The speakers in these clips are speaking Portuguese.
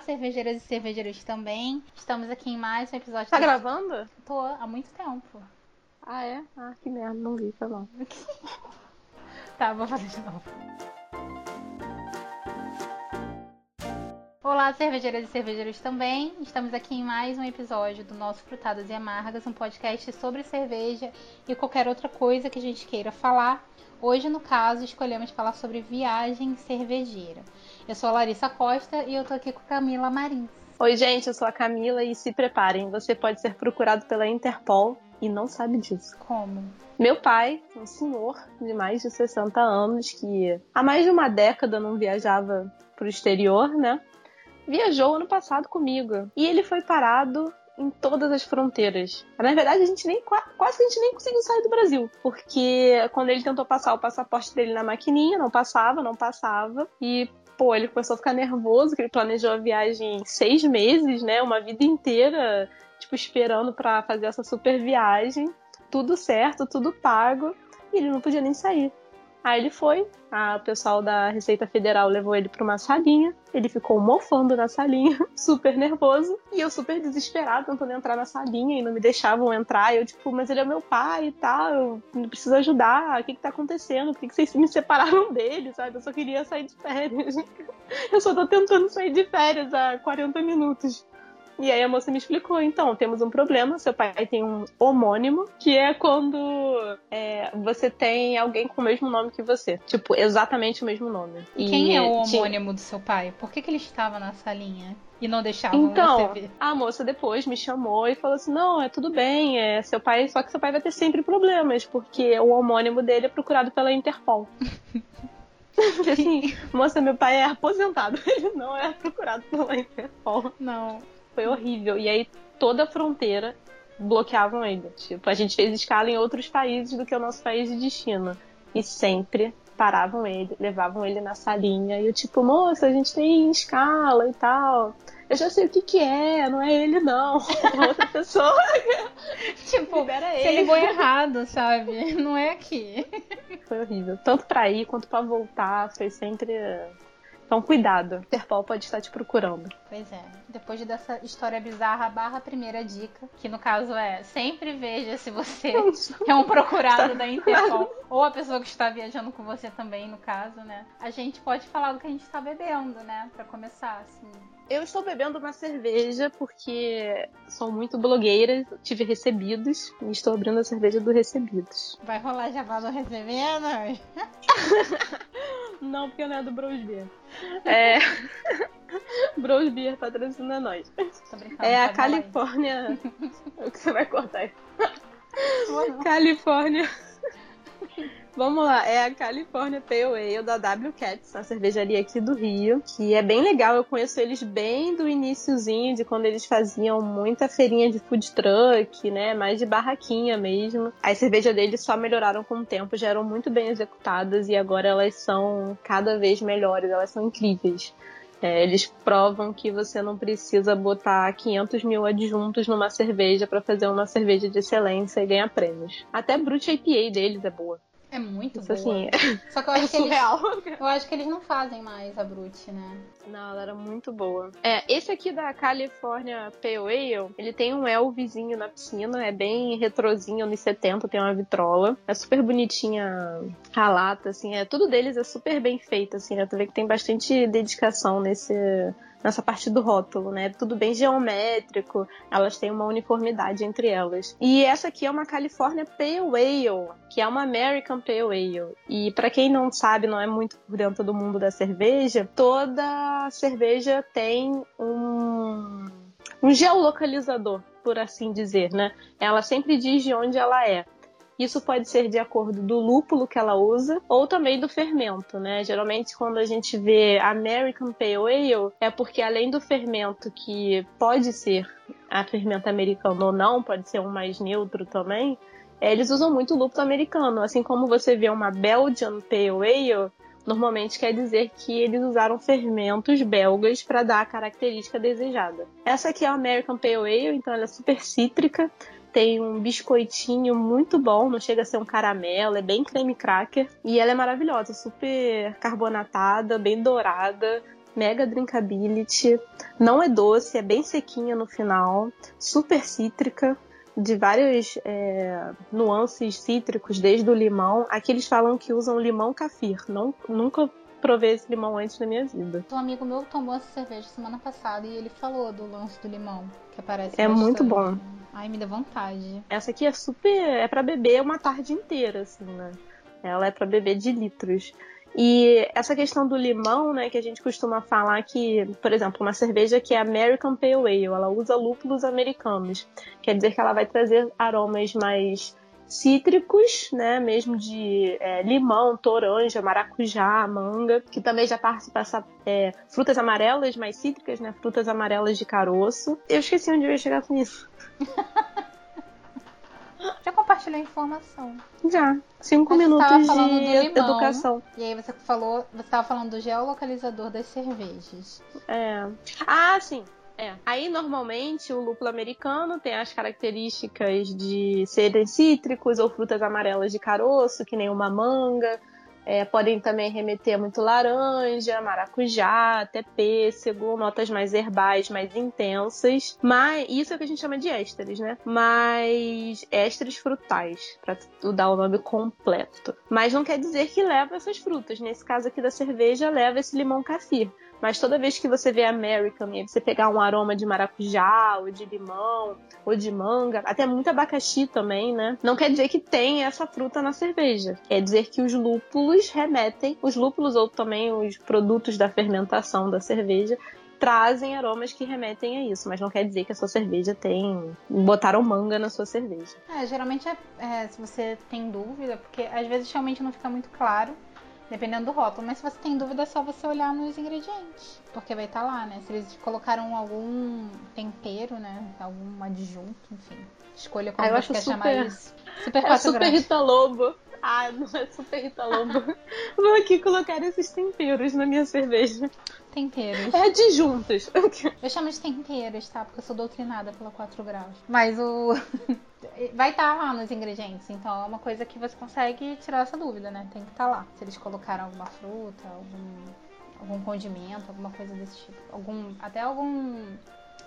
cervejeiras e cervejeiros também. Estamos aqui em mais um episódio. Tá do... gravando? Tô há muito tempo. Ah, é? Ah, que merda, não vi, foi mal. tá, vou fazer de novo. Olá, cervejeiras e cervejeiros também. Estamos aqui em mais um episódio do nosso Frutadas e Amargas, um podcast sobre cerveja e qualquer outra coisa que a gente queira falar. Hoje, no caso, escolhemos falar sobre viagem cervejeira. Eu sou a Larissa Costa e eu tô aqui com Camila Marins. Oi, gente, eu sou a Camila e se preparem, você pode ser procurado pela Interpol e não sabe disso. Como? Meu pai, um senhor de mais de 60 anos que há mais de uma década não viajava pro exterior, né? Viajou ano passado comigo e ele foi parado em todas as fronteiras. Na verdade, a gente nem quase que a gente nem conseguiu sair do Brasil, porque quando ele tentou passar o passaporte dele na maquininha, não passava, não passava. E pô, ele começou a ficar nervoso, que ele planejou a viagem seis meses, né? Uma vida inteira, tipo, esperando para fazer essa super viagem. Tudo certo, tudo pago. E ele não podia nem sair. Aí ele foi, a, o pessoal da Receita Federal levou ele para uma salinha, ele ficou mofando na salinha, super nervoso, e eu super desesperado tentando entrar na salinha e não me deixavam entrar. Eu, tipo, mas ele é meu pai e tal, eu preciso ajudar, o que que tá acontecendo? Por que, que vocês me separaram dele, sabe? Eu só queria sair de férias. Eu só tô tentando sair de férias há 40 minutos. E aí a moça me explicou, então, temos um problema, seu pai tem um homônimo, que é quando é, você tem alguém com o mesmo nome que você. Tipo, exatamente o mesmo nome. E quem é o homônimo do seu pai? Por que, que ele estava na salinha? E não deixava então, você ver? a moça depois me chamou e falou assim: não, é tudo bem, é seu pai, só que seu pai vai ter sempre problemas, porque o homônimo dele é procurado pela Interpol. assim, moça, meu pai é aposentado, ele não é procurado pela Interpol. Não. Foi horrível. E aí toda a fronteira bloqueavam ele. Tipo, a gente fez escala em outros países do que o nosso país de destino. E sempre paravam ele, levavam ele na salinha. E eu, tipo, moça, a gente tem escala e tal. Eu já sei o que que é, não é ele não. É outra pessoa. tipo, Libera ele. você ligou errado, sabe? Não é aqui. Foi horrível. Tanto pra ir quanto pra voltar, foi sempre então, cuidado. Interpol pode estar te procurando. Pois é. Depois dessa história bizarra, barra primeira dica, que no caso é sempre veja se você é um procurado da Interpol ou a pessoa que está viajando com você também, no caso, né? A gente pode falar do que a gente está bebendo, né? Para começar, assim. Eu estou bebendo uma cerveja porque sou muito blogueira, tive recebidos e estou abrindo a cerveja do Recebidos. Vai rolar jabá do Recebidos? Não, porque não é do Bros. É. Bros Beer patrocina nós. É a Califórnia. o que você vai cortar aí? Califórnia. Vamos lá, é a California Pale Ale da W Cats, a cervejaria aqui do Rio, que é bem legal. Eu conheço eles bem do iníciozinho, de quando eles faziam muita feirinha de food truck, né? Mais de barraquinha mesmo. As cervejas deles só melhoraram com o tempo, já eram muito bem executadas e agora elas são cada vez melhores, elas são incríveis. É, eles provam que você não precisa botar 500 mil adjuntos numa cerveja para fazer uma cerveja de excelência e ganhar prêmios. Até Brute IPA deles é boa. É muito Isso boa. assim. Só que eu acho é que surreal. Eles, eu acho que eles não fazem mais a Brute, né? Não, ela era muito boa. É, esse aqui da California Pale Ale, ele tem um Elvisinho na piscina, é bem retrozinho, nos 70, tem uma vitrola. É super bonitinha a lata, assim, é, tudo deles é super bem feito, assim, né? Tu vê que tem bastante dedicação nesse nessa parte do rótulo, né? Tudo bem geométrico, elas têm uma uniformidade entre elas. E essa aqui é uma California Pale Ale, que é uma American Pale Ale. E para quem não sabe, não é muito por dentro do mundo da cerveja, toda cerveja tem um um geolocalizador, por assim dizer, né? Ela sempre diz de onde ela é. Isso pode ser de acordo do lúpulo que ela usa ou também do fermento, né? Geralmente quando a gente vê American Pale Ale é porque além do fermento que pode ser a fermento americano ou não, pode ser um mais neutro também, eles usam muito lúpulo americano, assim como você vê uma Belgian Pale Ale, normalmente quer dizer que eles usaram fermentos belgas para dar a característica desejada. Essa aqui é a American Pale Ale, então ela é super cítrica, tem um biscoitinho muito bom, não chega a ser um caramelo, é bem creme cracker. E ela é maravilhosa, super carbonatada, bem dourada, mega drinkability, não é doce, é bem sequinha no final, super cítrica, de várias é, nuances cítricos, desde o limão. Aqui eles falam que usam limão kefir. Não, nunca provei esse limão antes na minha vida. Um amigo meu tomou essa cerveja semana passada e ele falou do lance do limão, que aparece É muito bom. Ai, me dá vontade. Essa aqui é super. é para beber uma tarde inteira, assim, né? Ela é para beber de litros. E essa questão do limão, né, que a gente costuma falar que, por exemplo, uma cerveja que é American Pale Ale, ela usa lúpulos americanos. Quer dizer que ela vai trazer aromas mais cítricos, né, mesmo de é, limão, toranja, maracujá, manga, que também já passa para é, frutas amarelas mais cítricas, né, frutas amarelas de caroço. Eu esqueci onde eu ia chegar com isso. Já compartilhei informação. Já. Cinco Mas minutos de limão. educação. E aí você falou, você estava falando do geolocalizador das cervejas. É. Ah, sim. É. Aí, normalmente, o lúpulo americano tem as características de serem cítricos ou frutas amarelas de caroço, que nem uma manga. É, podem também remeter muito laranja, maracujá, até pêssego, notas mais herbais, mais intensas. Mas isso é o que a gente chama de ésteres, né? Mas ésteres frutais, para dar o nome completo. Mas não quer dizer que leva essas frutas. Nesse caso aqui da cerveja, leva esse limão kefir. Mas toda vez que você vê American e você pegar um aroma de maracujá, ou de limão, ou de manga, até muito abacaxi também, né? Não quer dizer que tem essa fruta na cerveja. Quer dizer que os lúpulos remetem, os lúpulos ou também os produtos da fermentação da cerveja trazem aromas que remetem a isso, mas não quer dizer que a sua cerveja tem. botaram manga na sua cerveja. É, geralmente é, é, se você tem dúvida, porque às vezes realmente não fica muito claro, dependendo do rótulo, mas se você tem dúvida é só você olhar nos ingredientes, porque vai estar lá, né? Se eles colocaram algum tempero, né? Algum adjunto, enfim. Escolha como Ah, você quer super- chamar isso. Super É 4 super. Rita Lobo. Ah, não é super Rita Lobo. Vou aqui colocar esses temperos na minha cerveja. Temperos. É adjuntos. Eu chamo de temperos, tá? Porque eu sou doutrinada pela 4 graus. Mas o. Vai estar lá nos ingredientes, então é uma coisa que você consegue tirar essa dúvida, né? Tem que estar lá. Se eles colocaram alguma fruta, algum, algum condimento, alguma coisa desse tipo. Algum, até algum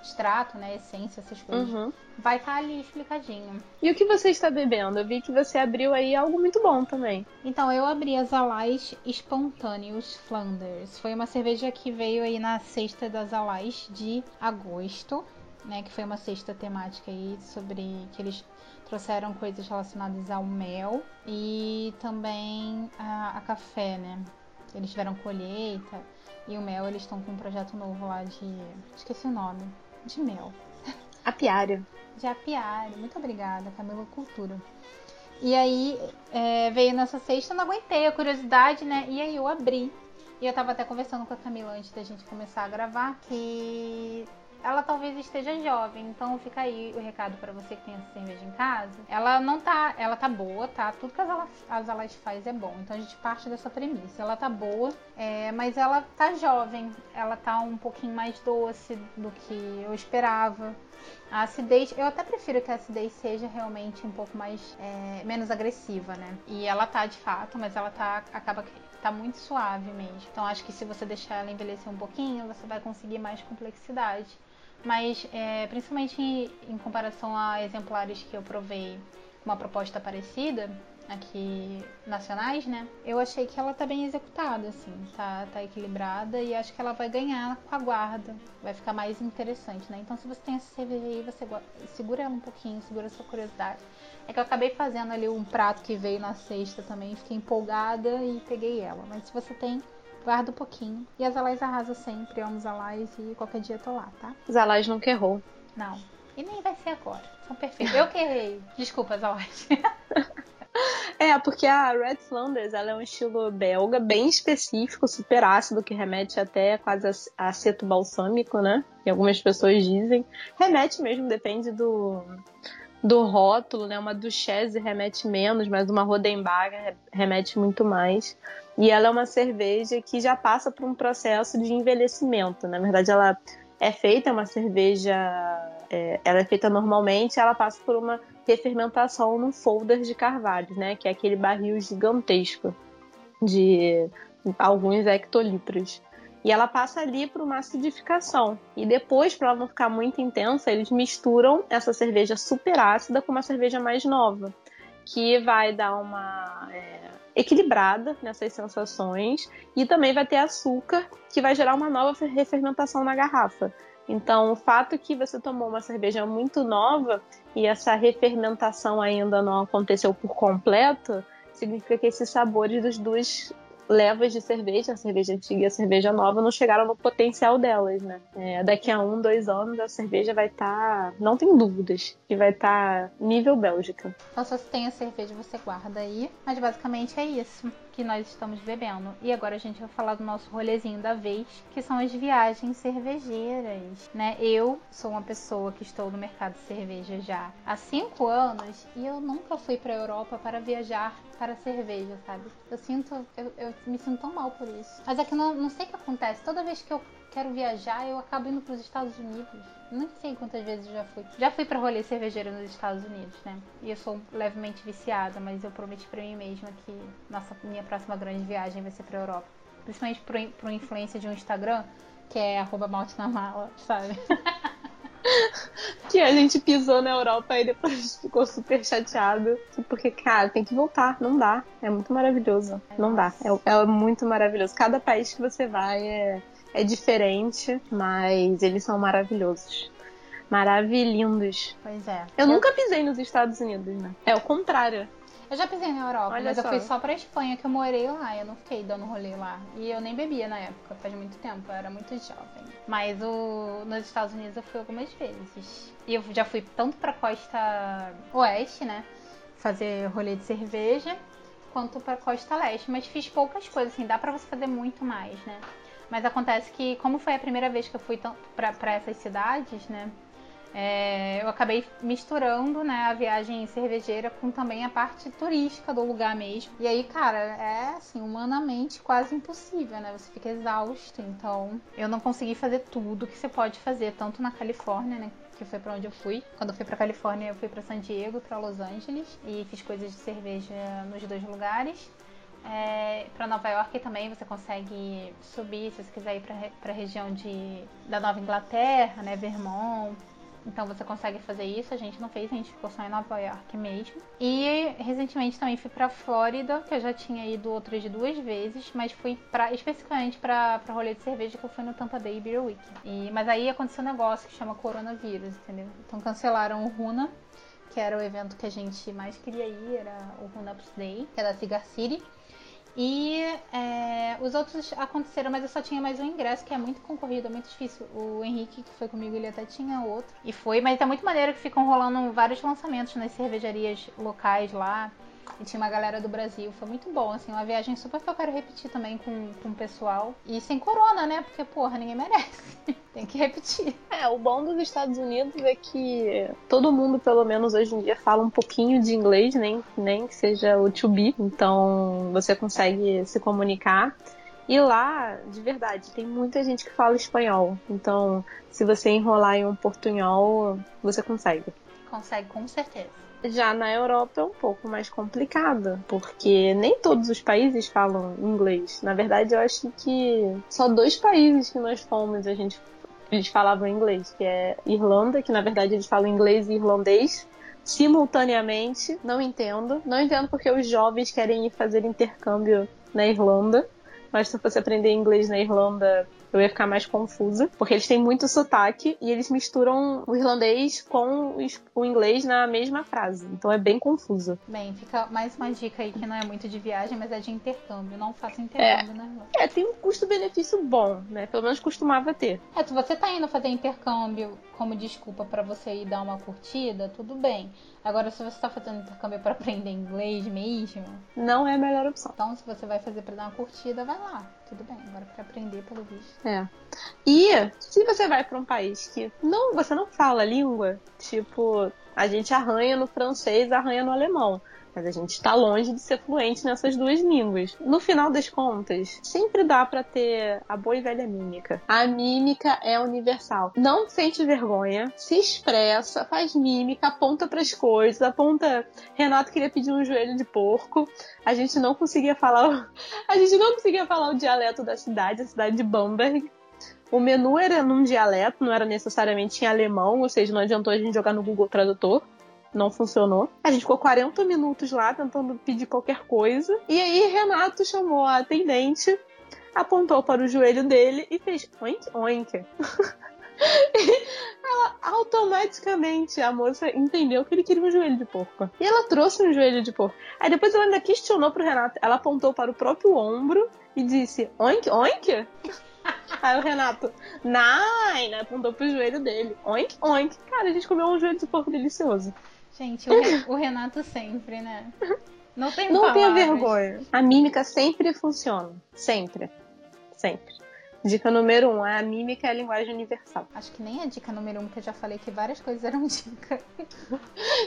extrato, né? Essência, essas coisas. Uhum. Vai estar ali explicadinho. E o que você está bebendo? Eu vi que você abriu aí algo muito bom também. Então, eu abri as Alais Espontâneos Flanders. Foi uma cerveja que veio aí na sexta das Alais de agosto, né? Que foi uma sexta temática aí sobre que eles trouxeram coisas relacionadas ao mel e também a, a café, né? Eles tiveram colheita e o mel eles estão com um projeto novo lá de. Esqueci o nome. De mel Apiário. de apiário. Muito obrigada, Camila Cultura. E aí é, veio nessa sexta, eu não aguentei a curiosidade, né? E aí eu abri. E eu tava até conversando com a Camila antes da gente começar a gravar que ela talvez esteja jovem, então fica aí o recado pra você que tem essa cerveja em casa. Ela não tá, ela tá boa, tá? Tudo que as Alas, as Alas faz é bom. Então a gente parte dessa premissa. Ela tá boa, é, mas ela tá jovem. Ela tá um pouquinho mais doce do que eu esperava. A acidez, eu até prefiro que a acidez seja realmente um pouco mais é, menos agressiva, né? E ela tá de fato, mas ela tá acaba tá muito suave mesmo. Então acho que se você deixar ela envelhecer um pouquinho, você vai conseguir mais complexidade. Mas é, principalmente em, em comparação a exemplares que eu provei uma proposta parecida aqui nacionais, né? Eu achei que ela tá bem executada, assim, tá, tá equilibrada e acho que ela vai ganhar com a guarda, vai ficar mais interessante, né? Então se você tem essa cerveja aí, você segura ela um pouquinho, segura a sua curiosidade. É que eu acabei fazendo ali um prato que veio na sexta também, fiquei empolgada e peguei ela. Mas se você tem, guarda um pouquinho. E as Alais arrasa sempre, eu amo as Alais e qualquer dia eu tô lá, tá? Zalais nunca errou. Não. E nem vai ser agora. São perfeitos. Eu que errei. Desculpa, Alais. É, porque a Red Flanders ela é um estilo belga bem específico, super ácido, que remete até quase a aceto balsâmico, né? E algumas pessoas dizem. Remete mesmo, depende do, do rótulo, né? Uma Duchesse remete menos, mas uma Rodenbacher remete muito mais. E ela é uma cerveja que já passa por um processo de envelhecimento. Na verdade, ela é feita, é uma cerveja. é, ela é feita normalmente, ela passa por uma refermentação num folder de carvalhos, né? Que é aquele barril gigantesco de alguns hectolitros. E ela passa ali para uma acidificação. E depois, para ela não ficar muito intensa, eles misturam essa cerveja super ácida com uma cerveja mais nova, que vai dar uma é, equilibrada nessas sensações e também vai ter açúcar, que vai gerar uma nova refermentação na garrafa. Então, o fato que você tomou uma cerveja muito nova e essa refermentação ainda não aconteceu por completo, significa que esses sabores dos dois levas de cerveja, a cerveja antiga e a cerveja nova, não chegaram no potencial delas, né? É, daqui a um, dois anos, a cerveja vai estar, tá, não tem dúvidas, que vai estar tá nível Bélgica. Então, se você tem a cerveja, você guarda aí. Mas basicamente é isso que nós estamos bebendo. E agora a gente vai falar do nosso rolezinho da vez, que são as viagens cervejeiras, né? Eu sou uma pessoa que estou no mercado de cerveja já há cinco anos e eu nunca fui para a Europa para viajar para cerveja, sabe? Eu sinto, eu, eu me sinto tão mal por isso. Mas é que não, não sei o que acontece. Toda vez que eu quero viajar, eu acabo indo para os Estados Unidos. Nem sei quantas vezes já fui. Já fui para rolê cervejeiro nos Estados Unidos, né? E eu sou levemente viciada, mas eu prometi para mim mesma que nossa minha próxima grande viagem vai ser para Europa. Principalmente por, por influência de um Instagram, que é arroba malte na mala, sabe? que a gente pisou na Europa e depois ficou super chateado. Porque, cara, tem que voltar, não dá. É muito maravilhoso. Não dá. É, é muito maravilhoso. Cada país que você vai é, é diferente, mas eles são maravilhosos. Maravilhindos. Pois é. Eu, eu nunca pisei nos Estados Unidos, né? É o contrário. Eu já pisei na Europa, Olha mas só. eu fui só pra Espanha que eu morei lá, eu não fiquei dando rolê lá. E eu nem bebia na época, faz muito tempo, eu era muito jovem. Mas o, nos Estados Unidos eu fui algumas vezes. E eu já fui tanto pra costa oeste, né? Fazer rolê de cerveja, quanto pra costa leste. Mas fiz poucas coisas, assim, dá pra você fazer muito mais, né? Mas acontece que, como foi a primeira vez que eu fui para essas cidades, né? É, eu acabei misturando né, a viagem cervejeira com também a parte turística do lugar mesmo. E aí, cara, é assim, humanamente quase impossível, né? Você fica exausto. Então, eu não consegui fazer tudo que você pode fazer, tanto na Califórnia, né? Que foi para onde eu fui. Quando eu fui para Califórnia, eu fui para San Diego, para Los Angeles e fiz coisas de cerveja nos dois lugares. É, para Nova York também você consegue subir se você quiser ir para a região de, da Nova Inglaterra, né, Vermont. Então você consegue fazer isso. A gente não fez, a gente ficou só em Nova York mesmo. E recentemente também fui para Flórida, que eu já tinha ido outras duas vezes, mas fui pra, especificamente para rolê de cerveja que eu fui no Tampa Bay Beer Week. E, mas aí aconteceu um negócio que chama coronavírus, entendeu? Então cancelaram o Runa que era o evento que a gente mais queria ir, era o Run Ups Day, que é da Cigar City. E é, os outros aconteceram, mas eu só tinha mais um ingresso, que é muito concorrido, é muito difícil. O Henrique, que foi comigo, ele até tinha outro. E foi, mas é muito maneiro que ficam rolando vários lançamentos nas cervejarias locais lá. E tinha uma galera do Brasil. Foi muito bom, assim, uma viagem super que eu quero repetir também com, com o pessoal. E sem corona, né? Porque, porra, ninguém merece. Tem que repetir. É, o bom dos Estados Unidos é que todo mundo, pelo menos hoje em dia, fala um pouquinho de inglês, nem, nem que seja o to be. Então você consegue se comunicar. E lá, de verdade, tem muita gente que fala espanhol. Então, se você enrolar em um portunhol, você consegue. Consegue, com certeza. Já na Europa é um pouco mais complicado, porque nem todos os países falam inglês. Na verdade, eu acho que só dois países que nós fomos a gente eles falavam inglês, que é Irlanda, que na verdade eles falam inglês e irlandês simultaneamente. Não entendo. Não entendo porque os jovens querem ir fazer intercâmbio na Irlanda. Mas se eu fosse aprender inglês na Irlanda, eu ia ficar mais confusa, porque eles têm muito sotaque e eles misturam o irlandês com o inglês na mesma frase. Então é bem confuso. Bem, fica mais uma dica aí que não é muito de viagem, mas é de intercâmbio. Não faça intercâmbio, é. né? É, tem um custo-benefício bom, né? Pelo menos costumava ter. É, se você tá indo fazer intercâmbio como desculpa para você ir dar uma curtida, tudo bem. Agora, se você está fazendo intercâmbio para aprender inglês mesmo, não é a melhor opção. Então, se você vai fazer para dar uma curtida, vai lá. Tudo bem. Agora, para aprender, pelo visto. É. E se você vai para um país que não, você não fala a língua, tipo, a gente arranha no francês, arranha no alemão. Mas a gente está longe de ser fluente nessas duas línguas. No final das contas, sempre dá para ter a boa e velha mímica. A mímica é universal. Não sente vergonha, se expressa, faz mímica, aponta para as coisas, aponta. Renato queria pedir um joelho de porco. A gente não conseguia falar. A gente não conseguia falar o dialeto da cidade, a cidade de Bamberg. O menu era num dialeto, não era necessariamente em alemão, ou seja, não adiantou a gente jogar no Google Tradutor. Não funcionou. A gente ficou 40 minutos lá tentando pedir qualquer coisa. E aí Renato chamou a atendente, apontou para o joelho dele e fez oink oink. ela automaticamente, a moça entendeu que ele queria um joelho de porco. E ela trouxe um joelho de porco. Aí depois ela ainda questionou pro Renato. Ela apontou para o próprio ombro e disse: Oink, oink? Aí o Renato, nine, apontou pro joelho dele. Oink, oink. Cara, a gente comeu um joelho de porco delicioso. Gente, o, Re o Renato sempre, né? Não tem Não palavras. tenha vergonha. A mímica sempre funciona. Sempre. Sempre. Dica número um, a mímica é a linguagem universal. Acho que nem a dica número um, porque eu já falei que várias coisas eram dica.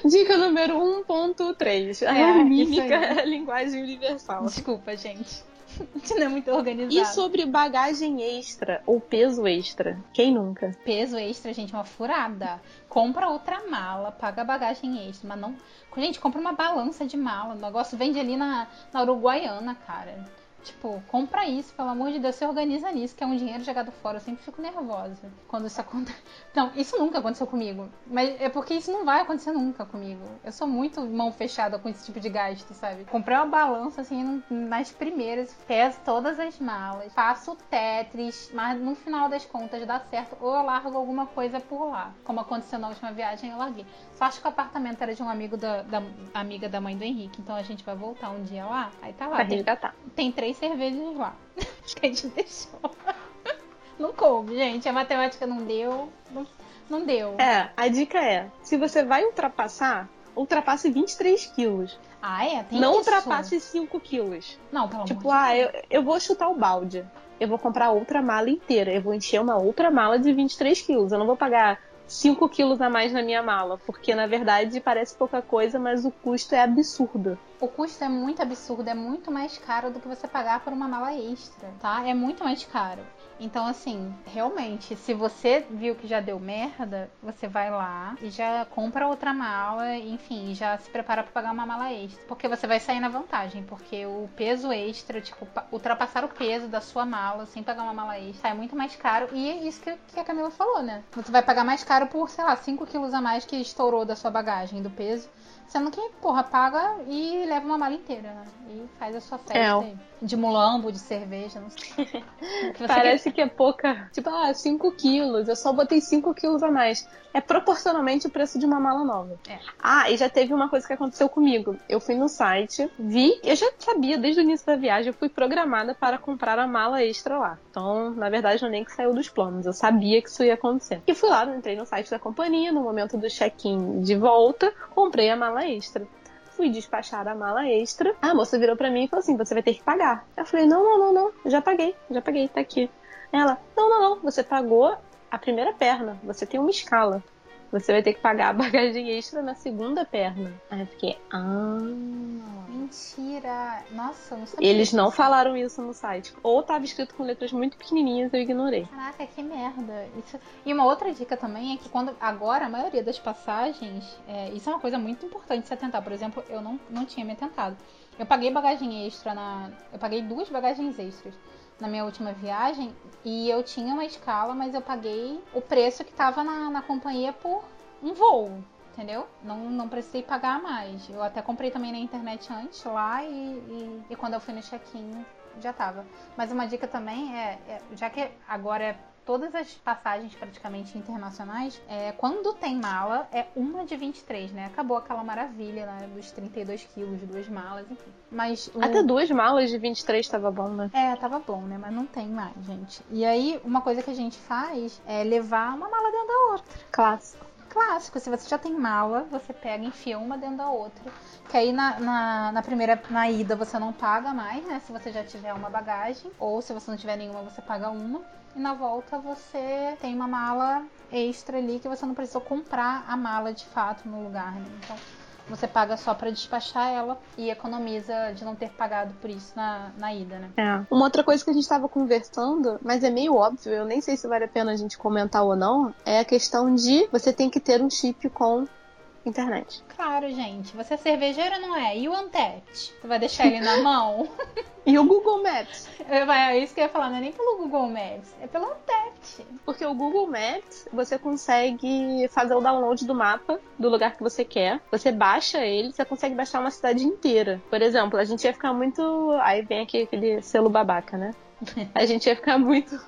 Dica número 1.3. É, a mímica é a linguagem universal. Desculpa, gente. Gente não é muito organizado. E sobre bagagem extra ou peso extra? Quem nunca? Peso extra, gente, é uma furada. Compra outra mala, paga bagagem extra, mas não. Gente, compra uma balança de mala. O negócio vende ali na, na Uruguaiana, cara. Tipo, compra isso, pelo amor de Deus, se organiza nisso, que é um dinheiro jogado fora. Eu sempre fico nervosa quando isso acontece. Não, isso nunca aconteceu comigo. Mas é porque isso não vai acontecer nunca comigo. Eu sou muito mão fechada com esse tipo de gasto, sabe? Comprei uma balança assim nas primeiras, peso todas as malas, faço o Tetris, mas no final das contas dá certo. Ou eu largo alguma coisa por lá. Como aconteceu na última viagem, eu larguei. Só acho que o apartamento era de um amigo da, da amiga da mãe do Henrique. Então a gente vai voltar um dia lá. Aí tá lá. Pra Tem, resgatar. tem três cervejas lá. que a gente deixou. Não coube, gente. A matemática não deu. Não, não deu. É, a dica é: se você vai ultrapassar, ultrapasse 23 quilos. Ah, é? Tem não isso? ultrapasse 5 quilos. Não, pelo Tipo, amor de ah, eu, eu vou chutar o balde. Eu vou comprar outra mala inteira. Eu vou encher uma outra mala de 23 quilos. Eu não vou pagar 5 quilos a mais na minha mala. Porque, na verdade, parece pouca coisa, mas o custo é absurdo. O custo é muito absurdo, é muito mais caro do que você pagar por uma mala extra, tá? É muito mais caro. Então, assim, realmente, se você viu que já deu merda, você vai lá e já compra outra mala, enfim, já se prepara para pagar uma mala extra. Porque você vai sair na vantagem, porque o peso extra, tipo, pa- ultrapassar o peso da sua mala sem pagar uma mala extra é muito mais caro. E é isso que a Camila falou, né? Você vai pagar mais caro por, sei lá, 5 quilos a mais que estourou da sua bagagem, do peso. Sendo que, porra, paga e leva uma mala inteira, né? E faz a sua festa É. De mulambo, de cerveja, não sei. Parece que é pouca. Tipo, ah, 5 quilos. Eu só botei 5 quilos a mais. É proporcionalmente o preço de uma mala nova. É. Ah, e já teve uma coisa que aconteceu comigo. Eu fui no site, vi, eu já sabia desde o início da viagem, eu fui programada para comprar a mala extra lá. Então, na verdade, não é nem que saiu dos planos. Eu sabia que isso ia acontecer. E fui lá, entrei no site da companhia, no momento do check-in de volta, comprei a mala extra. Fui despachar a mala extra. A moça virou pra mim e falou assim: você vai ter que pagar. Eu falei: não, não, não, não. Já paguei, já paguei, tá aqui. Ela: não, não, não. Você pagou a primeira perna. Você tem uma escala. Você vai ter que pagar a bagagem extra na segunda perna. Aí eu fiquei: ah. Mentira! Nossa, eu não sabia. Eles não falaram isso no site. Ou tava escrito com letras muito pequenininhas, eu ignorei. Caraca, que merda. Isso... E uma outra dica também é que quando agora a maioria das passagens, é, isso é uma coisa muito importante se atentar. Por exemplo, eu não, não tinha me atentado. Eu paguei bagagem extra na. Eu paguei duas bagagens extras na minha última viagem e eu tinha uma escala, mas eu paguei o preço que tava na, na companhia por um voo. Entendeu? Não, não precisei pagar mais. Eu até comprei também na internet antes lá e, e, e quando eu fui no check-in já tava. Mas uma dica também é, é, já que agora é todas as passagens praticamente internacionais, é, quando tem mala, é uma de 23, né? Acabou aquela maravilha né, dos 32 quilos, duas malas, enfim. Mas o- Até duas malas de 23 tava bom, né? é, tava bom, né? Mas não tem mais, gente. E aí, uma coisa que a gente faz é levar uma mala dentro da outra. Clássico. Clássico, se você já tem mala, você pega e enfia uma dentro da outra. Que aí na, na, na primeira, na ida, você não paga mais, né? Se você já tiver uma bagagem. Ou se você não tiver nenhuma, você paga uma. E na volta você tem uma mala extra ali que você não precisou comprar a mala de fato no lugar, né? Então, você paga só para despachar ela e economiza de não ter pagado por isso na, na ida, né? É. Uma outra coisa que a gente estava conversando, mas é meio óbvio, eu nem sei se vale a pena a gente comentar ou não, é a questão de você tem que ter um chip com internet. Claro, gente. Você é cervejeiro não é? E o Antet? Você vai deixar ele na mão? e o Google Maps? É isso que eu ia falar, não é nem pelo Google Maps, é pelo Antet. Porque o Google Maps, você consegue fazer o download do mapa do lugar que você quer. Você baixa ele, você consegue baixar uma cidade inteira. Por exemplo, a gente ia ficar muito. Aí vem aqui aquele selo babaca, né? A gente ia ficar muito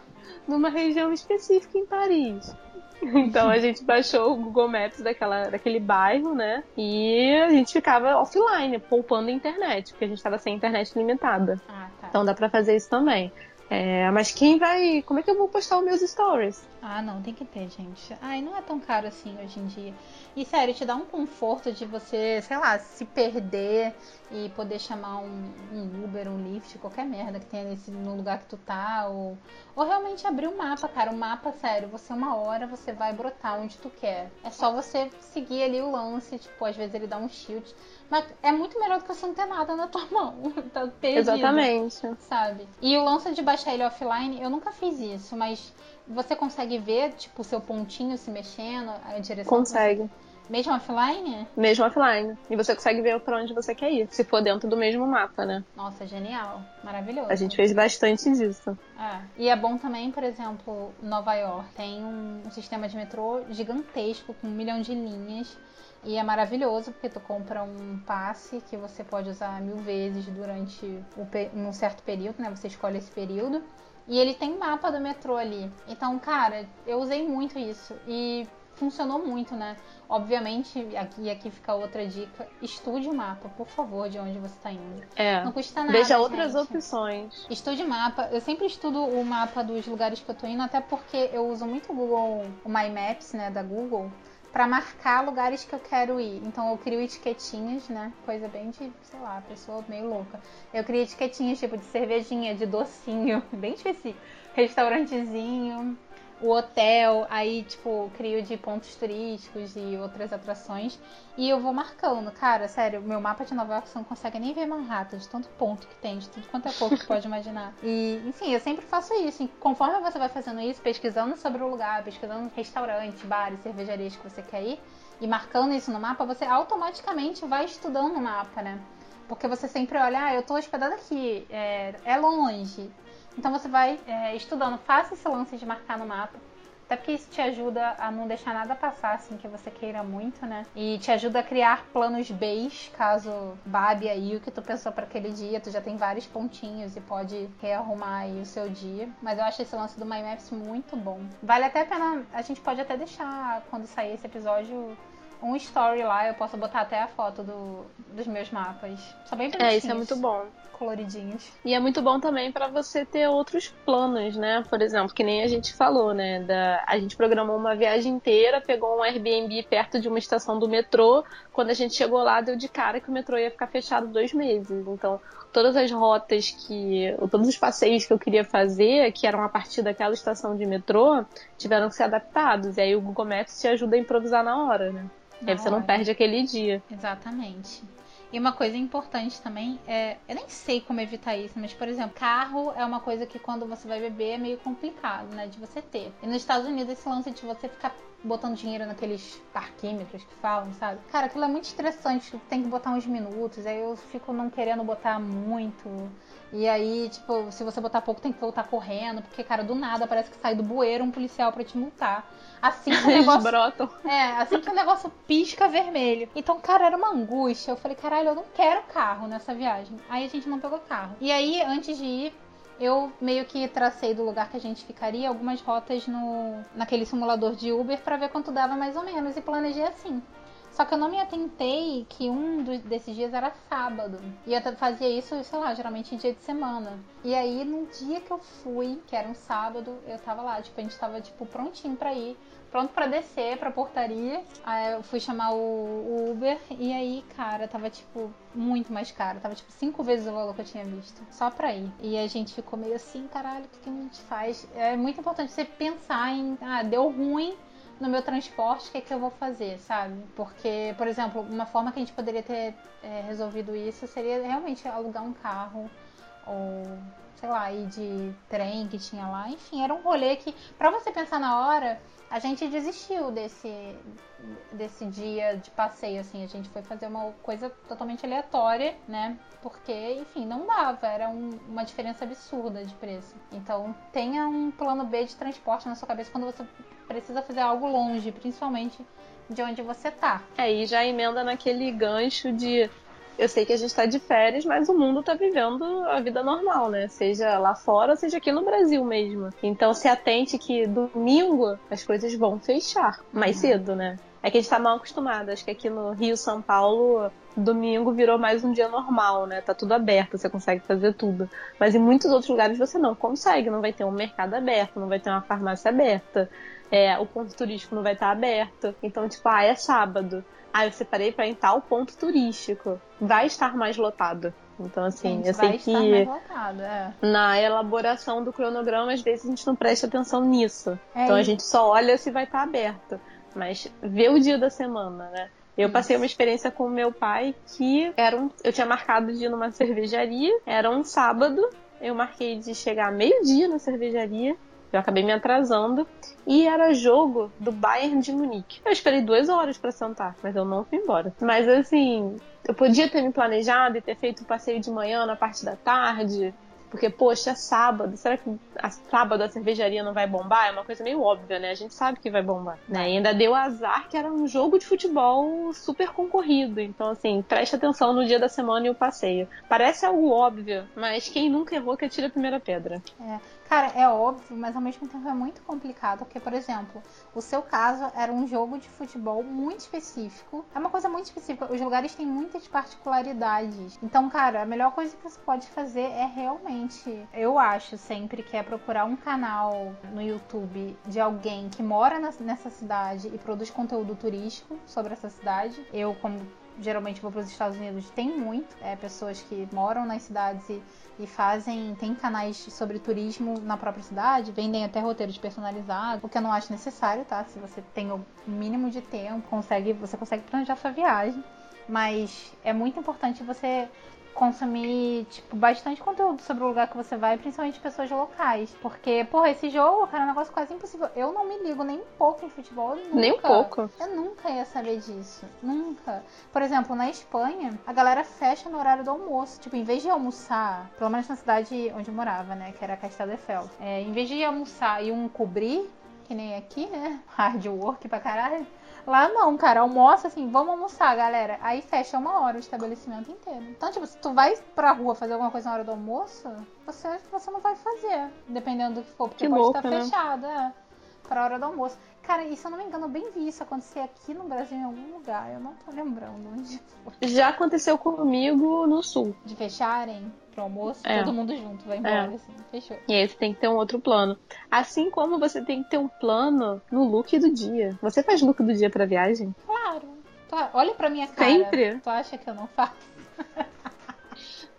numa região específica em Paris. Então a gente baixou o Google Maps daquela, daquele bairro, né? E a gente ficava offline, poupando a internet, porque a gente estava sem internet limitada. Ah, tá. Então dá para fazer isso também. É, mas quem vai. Como é que eu vou postar os meus stories? Ah, não, tem que ter, gente. Ai, não é tão caro assim hoje em dia. E sério, te dá um conforto de você, sei lá, se perder e poder chamar um, um Uber, um Lyft, qualquer merda que tenha nesse, no lugar que tu tá. Ou, ou realmente abrir o um mapa, cara. O mapa, sério, você uma hora você vai brotar onde tu quer. É só você seguir ali o lance, tipo, às vezes ele dá um shield. Mas é muito melhor do que você não ter nada na tua mão. tá perdido. Exatamente. Sabe? E o lance de baixar ele offline, eu nunca fiz isso, mas você consegue ver, tipo, o seu pontinho se mexendo, a direção. Consegue. Você... Mesmo offline? Mesmo offline. E você consegue ver para onde você quer ir, se for dentro do mesmo mapa, né? Nossa, genial. Maravilhoso. A gente fez bastante disso. É. E é bom também, por exemplo, Nova York tem um, um sistema de metrô gigantesco, com um milhão de linhas. E é maravilhoso porque tu compra um passe que você pode usar mil vezes durante um certo período, né? Você escolhe esse período. E ele tem mapa do metrô ali. Então, cara, eu usei muito isso. E funcionou muito, né? Obviamente, aqui, aqui fica outra dica: estude o mapa, por favor, de onde você está indo. É. Não custa nada. Veja outras gente. opções. Estude mapa. Eu sempre estudo o mapa dos lugares que eu tô indo, até porque eu uso muito o Google, o My Maps, né, da Google para marcar lugares que eu quero ir. Então eu crio etiquetinhas, né? Coisa bem de, sei lá, pessoa meio louca. Eu crio etiquetinhas tipo de cervejinha, de docinho, bem específico. Restaurantezinho, o hotel, aí, tipo, crio de pontos turísticos e outras atrações. E eu vou marcando. Cara, sério, meu mapa de Nova York você não consegue nem ver Manhattan, de tanto ponto que tem, de tudo quanto é pouco que pode imaginar. E, enfim, eu sempre faço isso. E conforme você vai fazendo isso, pesquisando sobre o lugar, pesquisando restaurantes, bares, cervejarias que você quer ir, e marcando isso no mapa, você automaticamente vai estudando o mapa, né? Porque você sempre olha, ah, eu tô hospedada aqui, é, é longe, então você vai é, estudando, faça esse lance de marcar no mapa. Até porque isso te ajuda a não deixar nada passar assim que você queira muito, né? E te ajuda a criar planos B, caso babe aí o que tu pensou para aquele dia. Tu já tem vários pontinhos e pode rearrumar aí o seu dia. Mas eu acho esse lance do My Maps muito bom. Vale até a pena. A gente pode até deixar, quando sair esse episódio, um story lá. Eu posso botar até a foto do, dos meus mapas. São bem bonitinhos. É, isso é muito bom coloridinhos. E é muito bom também para você ter outros planos, né? Por exemplo, que nem a gente falou, né? Da, a gente programou uma viagem inteira, pegou um Airbnb perto de uma estação do metrô. Quando a gente chegou lá, deu de cara que o metrô ia ficar fechado dois meses. Então, todas as rotas que. todos os passeios que eu queria fazer, que eram a partir daquela estação de metrô, tiveram que ser adaptados. E aí o Google Maps te ajuda a improvisar na hora, né? Na aí você hora. não perde aquele dia. Exatamente. E uma coisa importante também é. Eu nem sei como evitar isso, mas, por exemplo, carro é uma coisa que quando você vai beber é meio complicado, né? De você ter. E nos Estados Unidos, esse lance de você ficar botando dinheiro naqueles parquímetros que falam, sabe? Cara, aquilo é muito estressante, tem que botar uns minutos, aí eu fico não querendo botar muito. E aí, tipo, se você botar pouco, tem que voltar correndo, porque, cara, do nada parece que sai do bueiro um policial para te multar. Assim que o negócio. brotam. É, assim que o negócio pisca vermelho. Então, cara, era uma angústia. Eu falei, caralho, eu não quero carro nessa viagem. Aí a gente não pegou carro. E aí, antes de ir, eu meio que tracei do lugar que a gente ficaria algumas rotas no naquele simulador de Uber para ver quanto dava mais ou menos e planejei assim. Só que eu não me atentei que um desses dias era sábado. E eu fazia isso, sei lá, geralmente em dia de semana. E aí, no dia que eu fui, que era um sábado, eu tava lá, tipo, a gente tava, tipo, prontinho pra ir. Pronto pra descer pra portaria. Aí eu fui chamar o, Uber. E aí, cara, tava, tipo, muito mais caro. Tava, tipo, cinco vezes o valor que eu tinha visto. Só pra ir. E a gente ficou meio assim, caralho, o que, que a gente faz? É muito importante você pensar em, ah, deu ruim no meu transporte, o que, é que eu vou fazer, sabe? Porque, por exemplo, uma forma que a gente poderia ter é, resolvido isso seria realmente alugar um carro ou sei lá, ir de trem que tinha lá. Enfim, era um rolê que, para você pensar na hora, a gente desistiu desse, desse dia de passeio, assim. A gente foi fazer uma coisa totalmente aleatória, né? Porque, enfim, não dava. Era um, uma diferença absurda de preço. Então, tenha um plano B de transporte na sua cabeça quando você precisa fazer algo longe, principalmente de onde você tá. É, e já emenda naquele gancho de eu sei que a gente está de férias, mas o mundo está vivendo a vida normal, né? Seja lá fora, seja aqui no Brasil mesmo. Então se atente que domingo as coisas vão fechar mais uhum. cedo, né? É que a gente tá mal acostumado. Acho que aqui no Rio, São Paulo, domingo virou mais um dia normal, né? Tá tudo aberto, você consegue fazer tudo. Mas em muitos outros lugares você não consegue. Não vai ter um mercado aberto, não vai ter uma farmácia aberta. É, o ponto turístico não vai estar aberto. Então, tipo, ah, é sábado. Ah, eu separei para em tal ponto turístico. Vai estar mais lotado. Então, assim, eu sei que lotado, é. na elaboração do cronograma, às vezes a gente não presta atenção nisso. É então isso. a gente só olha se vai estar aberto. Mas vê o dia da semana, né? Eu Isso. passei uma experiência com meu pai que era um, eu tinha marcado de ir numa cervejaria, era um sábado, eu marquei de chegar meio-dia na cervejaria eu acabei me atrasando. E era jogo do Bayern de Munique. Eu esperei duas horas para sentar, mas eu não fui embora. Mas assim, eu podia ter me planejado e ter feito o passeio de manhã na parte da tarde. Porque, poxa, é sábado. Será que a, sábado a cervejaria não vai bombar? É uma coisa meio óbvia, né? A gente sabe que vai bombar. Né? E ainda deu azar que era um jogo de futebol super concorrido. Então, assim, preste atenção no dia da semana e o passeio. Parece algo óbvio, mas quem nunca errou que atira a primeira pedra. É. Cara, é óbvio, mas ao mesmo tempo é muito complicado, porque, por exemplo, o seu caso era um jogo de futebol muito específico. É uma coisa muito específica. Os lugares têm muitas particularidades. Então, cara, a melhor coisa que você pode fazer é realmente, eu acho sempre que é procurar um canal no YouTube de alguém que mora nessa cidade e produz conteúdo turístico sobre essa cidade. Eu, como geralmente vou para os Estados Unidos, tem muito. É, pessoas que moram nas cidades e e fazem, tem canais sobre turismo na própria cidade, vendem até roteiros personalizados, o que eu não acho necessário, tá? Se você tem o mínimo de tempo, consegue, você consegue planejar sua viagem, mas é muito importante você consumir, tipo, bastante conteúdo sobre o lugar que você vai, principalmente pessoas locais. Porque, porra, esse jogo, cara, é um negócio quase impossível. Eu não me ligo nem um pouco em futebol. Nunca, nem um pouco. Eu nunca ia saber disso. Nunca. Por exemplo, na Espanha, a galera fecha no horário do almoço. Tipo, em vez de almoçar, pelo menos na cidade onde eu morava, né, que era Castelo de Fel, é, em vez de almoçar e um cobrir, que nem aqui, né, hard work pra caralho, Lá não, cara, almoça assim, vamos almoçar, galera. Aí fecha uma hora o estabelecimento inteiro. Então, tipo, se tu vai pra rua fazer alguma coisa na hora do almoço, você, você não vai fazer, dependendo do que for, porque que pode louca, estar né? fechado, é, pra hora do almoço. Cara, e se eu não me engano, eu bem vi isso acontecer aqui no Brasil em algum lugar. Eu não tô lembrando onde foi. Já aconteceu comigo no sul. De fecharem pro almoço, é. todo mundo junto, vai embora, é. assim, fechou. E aí você tem que ter um outro plano. Assim como você tem que ter um plano no look do dia. Você faz look do dia pra viagem? Claro. Olha pra minha cara. Sempre? Tu acha que eu não faço?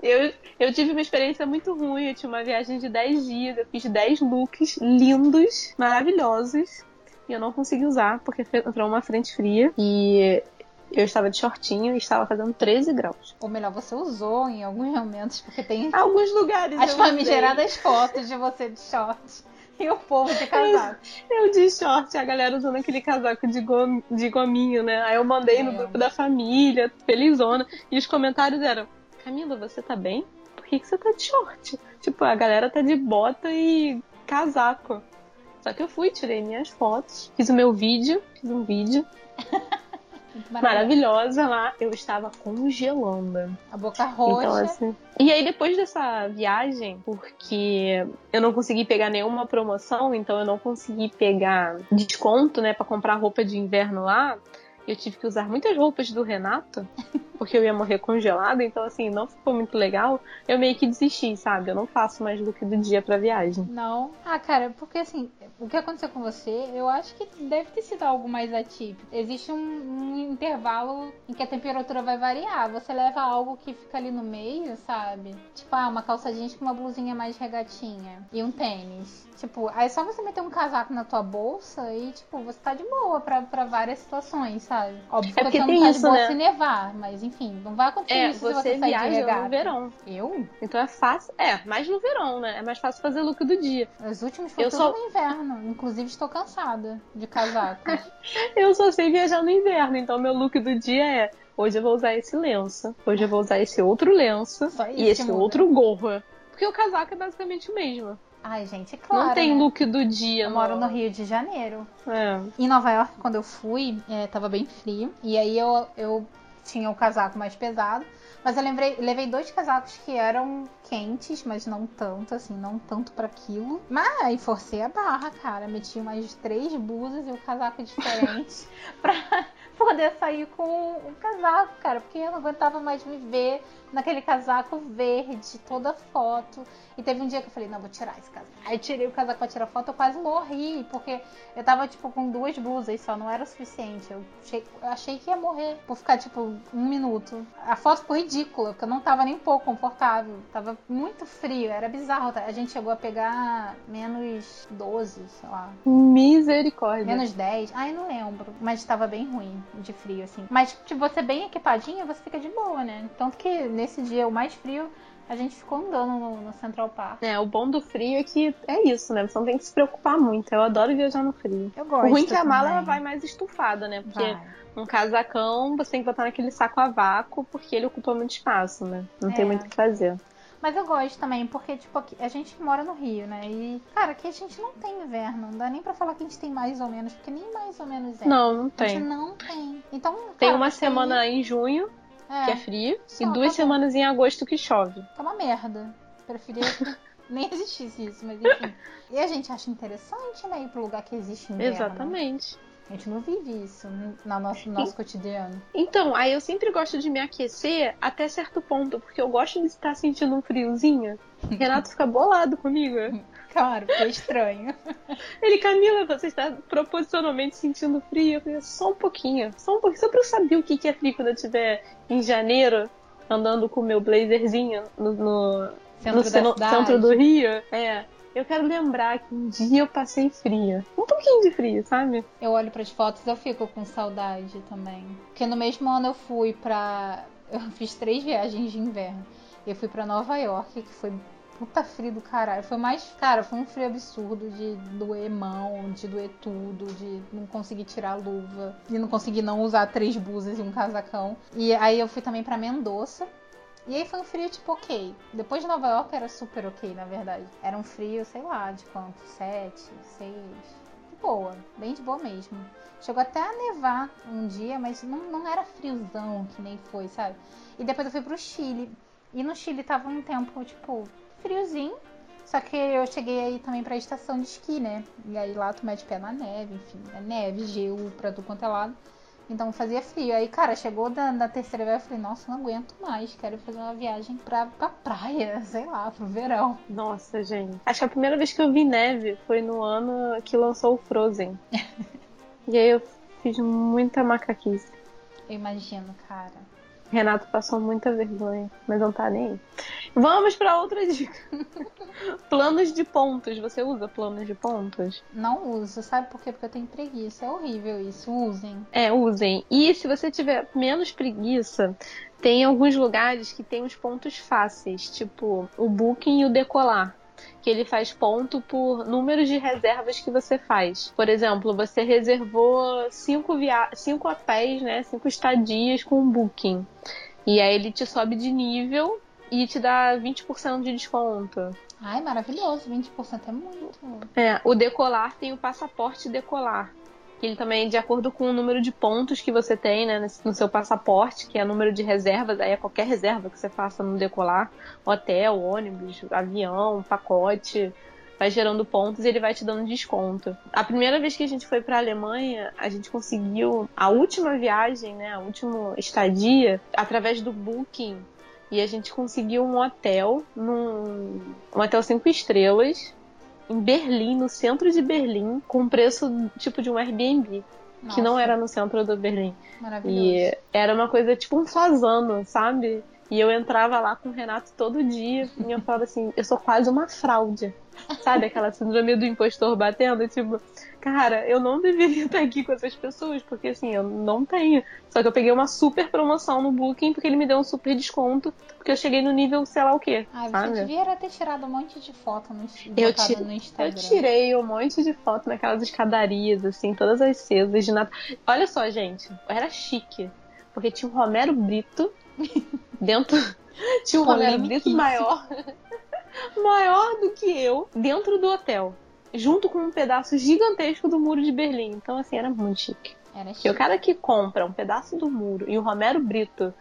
Eu, eu tive uma experiência muito ruim. Eu tinha uma viagem de 10 dias. Eu fiz 10 looks lindos, maravilhosos e eu não consegui usar porque entrou uma frente fria e eu estava de shortinho e estava fazendo 13 graus. Ou melhor, você usou em alguns momentos, porque tem alguns lugares as famigeradas fotos de você de short. E o povo de casaco. Eu, eu de short, a galera usando aquele casaco de, gom, de gominho, né? Aí eu mandei é. no grupo da família, felizona. E os comentários eram: Camila, você tá bem? Por que, que você tá de short? Tipo, a galera tá de bota e casaco. Só que eu fui, tirei minhas fotos, fiz o meu vídeo, fiz um vídeo. Maravilhosa lá, eu estava congelando. A boca roxa. Então, assim, e aí, depois dessa viagem, porque eu não consegui pegar nenhuma promoção, então eu não consegui pegar desconto, né, para comprar roupa de inverno lá. Eu tive que usar muitas roupas do Renato, porque eu ia morrer congelada, então assim, não ficou muito legal. Eu meio que desisti, sabe? Eu não faço mais look do dia pra viagem. Não. Ah, cara, porque assim, o que aconteceu com você, eu acho que deve ter sido algo mais atípico. Existe um, um intervalo em que a temperatura vai variar. Você leva algo que fica ali no meio, sabe? Tipo, ah, uma calça jeans com uma blusinha mais regatinha e um tênis. Tipo, aí é só você meter um casaco na tua bolsa e, tipo, você tá de boa pra, pra várias situações, sabe? Óbvio é que você não tá isso, né? se nevar, mas enfim, não vai acontecer É, isso você, se você sair de viaja regata. no verão. Eu? Então é fácil. É, mais no verão, né? É mais fácil fazer look do dia. Os últimos tudo só- no inverno. Inclusive, estou cansada de casaco. Eu só sei viajar no inverno, então meu look do dia é. Hoje eu vou usar esse lenço. Hoje eu vou usar esse outro lenço. E esse muda. outro gorro. Porque o casaco é basicamente o mesmo. Ai, gente, é claro. não tem né? look do dia, Eu moro no Rio de Janeiro. É. Em Nova York, quando eu fui, é, tava bem frio. E aí eu, eu tinha o casaco mais pesado. Mas eu lembrei, levei dois casacos que eram quentes, mas não tanto, assim, não tanto pra aquilo. Mas aí forcei a barra, cara. Meti umas três blusas e um casaco diferente pra poder sair com o casaco, cara. Porque eu não aguentava mais me ver naquele casaco verde, toda foto. E teve um dia que eu falei, não, vou tirar esse casaco. Aí tirei o casaco pra tirar foto, eu quase morri, porque eu tava, tipo, com duas blusas só, não era o suficiente. Eu achei, eu achei que ia morrer por ficar, tipo, um minuto. A foto ficou ridícula, porque eu não tava nem um pouco confortável. Tava muito frio, era bizarro. tá? A gente chegou a pegar menos 12, sei lá. Misericórdia. Menos 10, ai não lembro. Mas tava bem ruim de frio, assim. Mas, tipo, você bem equipadinha, você fica de boa, né? Tanto que nesse dia, o mais frio, a gente ficou andando no, no Central Park. É, o bom do frio é que é isso, né? Você não tem que se preocupar muito. Eu adoro viajar no frio. Eu O gosto. ruim é que a mala também. vai mais estufada, né? Porque Vai. um casacão você tem que botar naquele saco a vácuo porque ele ocupa muito espaço, né? Não tem É. muito o que fazer. Mas eu gosto também, porque, tipo, aqui- a gente mora no Rio, né? E, cara, aqui a gente não tem inverno. Não dá nem pra falar que a gente tem mais ou menos, porque nem mais ou menos é. Não, não A gente tem. não tem. Então, Tem cara, uma você semana em junho é, que é frio Só, e duas acabou. semanas em agosto que chove. tá uma merda. Preferia que nem existisse isso, mas enfim. E a gente acha interessante, né? Ir pro lugar que existe inverno. Exatamente. A gente não vive isso no nosso, no nosso cotidiano. Então, aí eu sempre gosto de me aquecer até certo ponto, porque eu gosto de estar sentindo um friozinho. Renato fica bolado comigo. Claro, porque é estranho. Ele, Camila, você está proporcionalmente sentindo frio? Eu falei, só um pouquinho, só um pouquinho, só pra eu saber o que é frio quando eu estiver em janeiro, andando com o meu blazerzinho no, no, Centro no centro do Rio. É. Eu quero lembrar que um dia eu passei frio. Um pouquinho de frio, sabe? Eu olho pras fotos e eu fico com saudade também. Porque no mesmo ano eu fui pra. Eu fiz três viagens de inverno. Eu fui pra Nova York, que foi puta frio do caralho. Foi mais. Cara, foi um frio absurdo de doer mão, de doer tudo, de não conseguir tirar a luva, de não conseguir não usar três blusas e um casacão. E aí eu fui também pra Mendoza. E aí foi um frio tipo ok. Depois de Nova York era super ok, na verdade. Era um frio, sei lá, de quanto? Sete, seis. Boa, bem de boa mesmo. Chegou até a nevar um dia, mas não, não era friozão que nem foi, sabe? E depois eu fui pro Chile. E no Chile tava um tempo, tipo, friozinho. Só que eu cheguei aí também pra estação de esqui, né? E aí lá tu mete pé na neve, enfim, é neve, gelo pra tu quanto é lado. Então fazia frio. Aí, cara, chegou da, da terceira vez, eu falei, nossa, não aguento mais, quero fazer uma viagem pra, pra praia, sei lá, pro verão. Nossa, gente. Acho que a primeira vez que eu vi neve foi no ano que lançou o Frozen. e aí eu fiz muita macaquice. Eu imagino, cara. Renato passou muita vergonha, mas não tá nem aí. Vamos pra outra dica. planos de pontos. Você usa planos de pontos? Não uso, sabe por quê? Porque eu tenho preguiça. É horrível isso. Usem. É, usem. E se você tiver menos preguiça, tem alguns lugares que tem os pontos fáceis, tipo o Booking e o Decolar. Que ele faz ponto por números de reservas que você faz. Por exemplo, você reservou cinco, via... cinco hotéis, né? Cinco estadias com o Booking. E aí ele te sobe de nível e te dá 20% de desconto. Ai, maravilhoso. 20% é muito. É, o decolar tem o passaporte decolar. Que ele também, de acordo com o número de pontos que você tem né, no seu passaporte, que é o número de reservas, aí é qualquer reserva que você faça no decolar, hotel, ônibus, avião, pacote, vai gerando pontos e ele vai te dando desconto. A primeira vez que a gente foi para a Alemanha, a gente conseguiu a última viagem, né, a última estadia através do Booking e a gente conseguiu um hotel num um hotel cinco estrelas em Berlim, no centro de Berlim, com preço tipo de um Airbnb. Nossa. Que não era no centro do Berlim. Maravilhoso. E era uma coisa tipo um fazano, sabe? E eu entrava lá com o Renato todo dia e eu falava assim, eu sou quase uma fraude. Sabe aquela síndrome do impostor batendo? Tipo, cara, eu não deveria estar aqui com essas pessoas, porque assim, eu não tenho. Só que eu peguei uma super promoção no Booking, porque ele me deu um super desconto, porque eu cheguei no nível sei lá o quê. Ah, sabe? você devia ter tirado um monte de foto no, eu ti no Instagram. Eu tirei um monte de foto naquelas escadarias, assim, todas as cesas de Natal. Olha só, gente, era chique. Porque tinha o Romero Brito dentro. Tinha um Romero Brito maior. maior do que eu dentro do hotel. Junto com um pedaço gigantesco do muro de Berlim. Então, assim, era muito chique. Era chique. E o cara que compra um pedaço do muro e o Romero Brito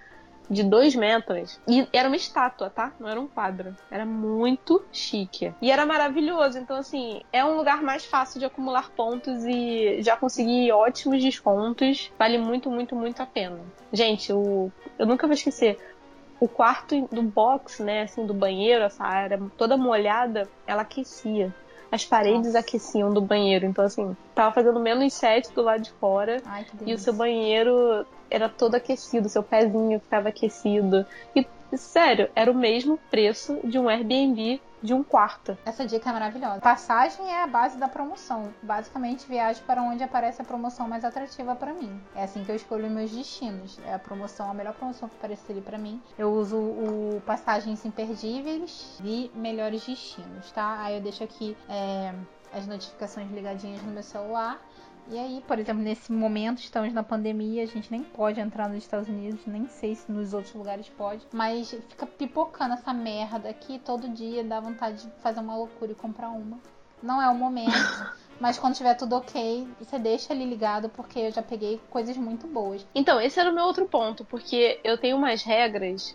de dois metros. E era uma estátua, tá? Não era um quadro. Era muito chique. E era maravilhoso. Então, assim, é um lugar mais fácil de acumular pontos e já conseguir ótimos descontos. Vale muito, muito, muito a pena. Gente, o... eu nunca vou esquecer. O quarto do box, né, assim, do banheiro, essa área toda molhada, ela aquecia. As paredes Nossa. aqueciam do banheiro. Então, assim, tava fazendo menos 7 do lado de fora. Ai, e o seu banheiro era todo aquecido, seu pezinho ficava aquecido. E, sério, era o mesmo preço de um Airbnb de um quarto. Essa dica é maravilhosa. Passagem é a base da promoção. Basicamente, viajo para onde aparece a promoção mais atrativa para mim. É assim que eu escolho meus destinos. É a promoção, a melhor promoção que aparecer ali para mim. Eu uso o passagens imperdíveis e melhores destinos, tá? Aí eu deixo aqui é, as notificações ligadinhas no meu celular e aí, por exemplo, nesse momento estamos na pandemia, a gente nem pode entrar nos Estados Unidos, nem sei se nos outros lugares pode, mas fica pipocando essa merda aqui todo dia, dá vontade de fazer uma loucura e comprar uma. Não é o momento, mas quando tiver tudo ok, você deixa ali ligado porque eu já peguei coisas muito boas. Então, esse era o meu outro ponto, porque eu tenho umas regras